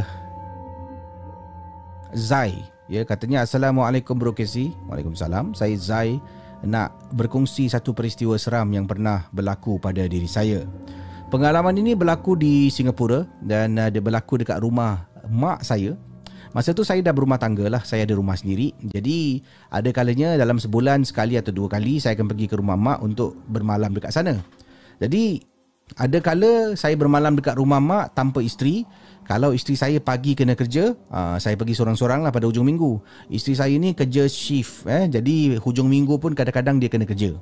Zai. Ya, katanya Assalamualaikum Bro Casey. Waalaikumsalam. Saya Zai nak berkongsi satu peristiwa seram yang pernah berlaku pada diri saya. Pengalaman ini berlaku di Singapura dan uh, dia berlaku dekat rumah mak saya. Masa tu saya dah berumah tangga lah, saya ada rumah sendiri. Jadi ada kalanya dalam sebulan sekali atau dua kali saya akan pergi ke rumah mak untuk bermalam dekat sana. Jadi ada kala saya bermalam dekat rumah mak tanpa isteri. Kalau isteri saya pagi kena kerja, uh, saya pergi seorang-seorang lah pada hujung minggu. Isteri saya ni kerja shift. Eh, jadi hujung minggu pun kadang-kadang dia kena kerja.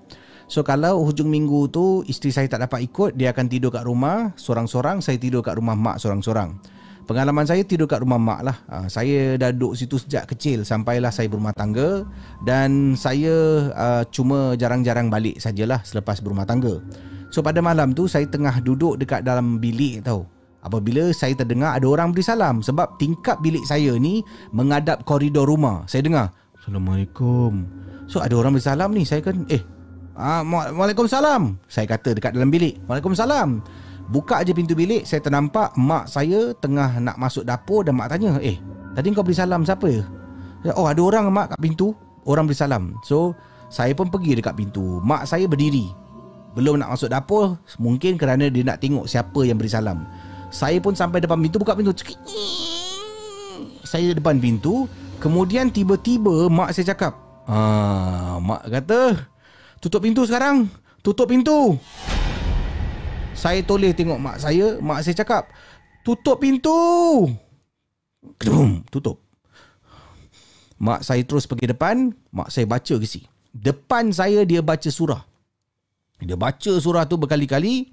So kalau hujung minggu tu isteri saya tak dapat ikut, dia akan tidur kat rumah seorang-seorang. Saya tidur kat rumah mak seorang-seorang. Pengalaman saya tidur kat rumah mak lah. Uh, saya dah duduk situ sejak kecil sampailah saya berumah tangga. Dan saya uh, cuma jarang-jarang balik sajalah selepas berumah tangga. So pada malam tu saya tengah duduk dekat dalam bilik tau. Apabila saya terdengar ada orang beri salam sebab tingkap bilik saya ni menghadap koridor rumah. Saya dengar, "Assalamualaikum." So ada orang beri salam ni, saya kan, "Eh, ah, Waalaikumsalam." Saya kata dekat dalam bilik, "Waalaikumsalam." Buka aja pintu bilik, saya ternampak mak saya tengah nak masuk dapur dan mak tanya, "Eh, tadi kau beri salam siapa?" "Oh, ada orang mak kat pintu." Orang beri salam. So, saya pun pergi dekat pintu. Mak saya berdiri belum nak masuk dapur Mungkin kerana dia nak tengok Siapa yang beri salam Saya pun sampai depan pintu Buka pintu Saya depan pintu Kemudian tiba-tiba mak saya cakap, ah, mak kata, tutup pintu sekarang. Tutup pintu. Saya toleh tengok mak saya. Mak saya cakap, tutup pintu. Kedum, tutup. Mak saya terus pergi depan. Mak saya baca ke si. Depan saya dia baca surah. Dia baca surah tu berkali-kali.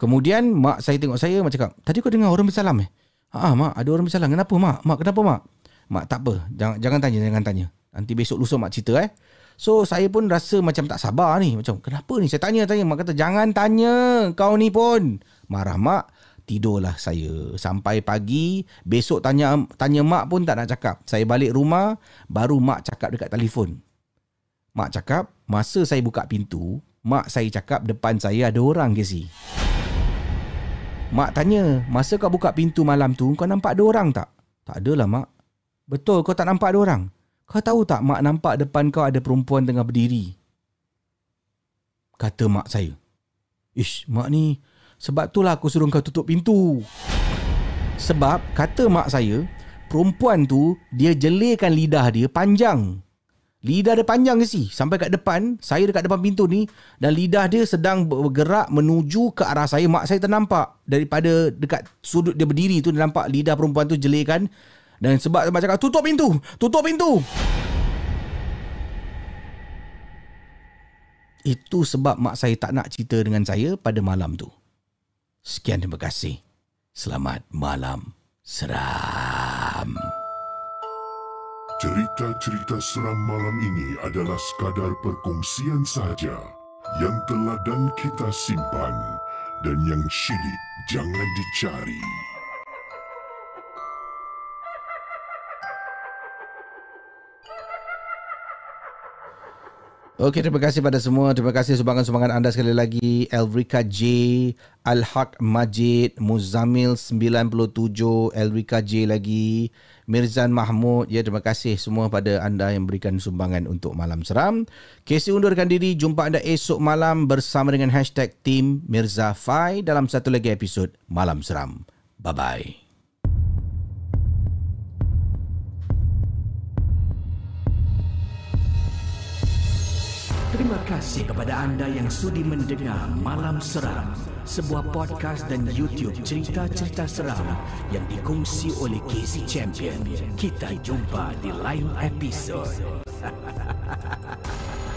Kemudian mak saya tengok saya mak cakap, "Tadi kau dengar orang bersalam eh?" "Ha, mak, ada orang bersalam. Kenapa, mak? Mak, kenapa, mak?" "Mak, tak apa. Jangan jangan tanya, jangan tanya. Nanti besok lusa mak cerita eh." So saya pun rasa macam tak sabar ni Macam kenapa ni Saya tanya-tanya Mak kata jangan tanya Kau ni pun Marah mak Tidurlah saya Sampai pagi Besok tanya tanya mak pun tak nak cakap Saya balik rumah Baru mak cakap dekat telefon Mak cakap Masa saya buka pintu Mak saya cakap depan saya ada orang ke si Mak tanya Masa kau buka pintu malam tu Kau nampak ada orang tak? Tak adalah mak Betul kau tak nampak ada orang? Kau tahu tak mak nampak depan kau ada perempuan tengah berdiri? Kata mak saya. Ish, mak ni sebab itulah aku suruh kau tutup pintu. Sebab kata mak saya, perempuan tu dia jelirkan lidah dia panjang. Lidah dia panjang ke si? Sampai kat depan, saya dekat depan pintu ni dan lidah dia sedang bergerak menuju ke arah saya. Mak saya ternampak daripada dekat sudut dia berdiri tu dia nampak lidah perempuan tu jelirkan dan sebab mak cakap tutup pintu, tutup pintu. Itu sebab mak saya tak nak cerita dengan saya pada malam tu. Sekian terima kasih. Selamat malam seram. Cerita-cerita seram malam ini adalah sekadar perkongsian saja yang telah dan kita simpan dan yang syilid jangan dicari. Okey, terima kasih pada semua. Terima kasih sumbangan-sumbangan anda sekali lagi. Elrika J, Al-Haq Majid, Muzamil 97, Elrika J lagi, Mirzan Mahmud. Ya, terima kasih semua pada anda yang berikan sumbangan untuk Malam Seram. Casey undurkan diri. Jumpa anda esok malam bersama dengan hashtag Team Mirza Fai dalam satu lagi episod Malam Seram. Bye-bye. Terima kasih kepada anda yang sudi mendengar Malam Seram, sebuah podcast dan YouTube cerita-cerita seram yang dikongsi oleh Casey Champion. Kita jumpa di lain episod.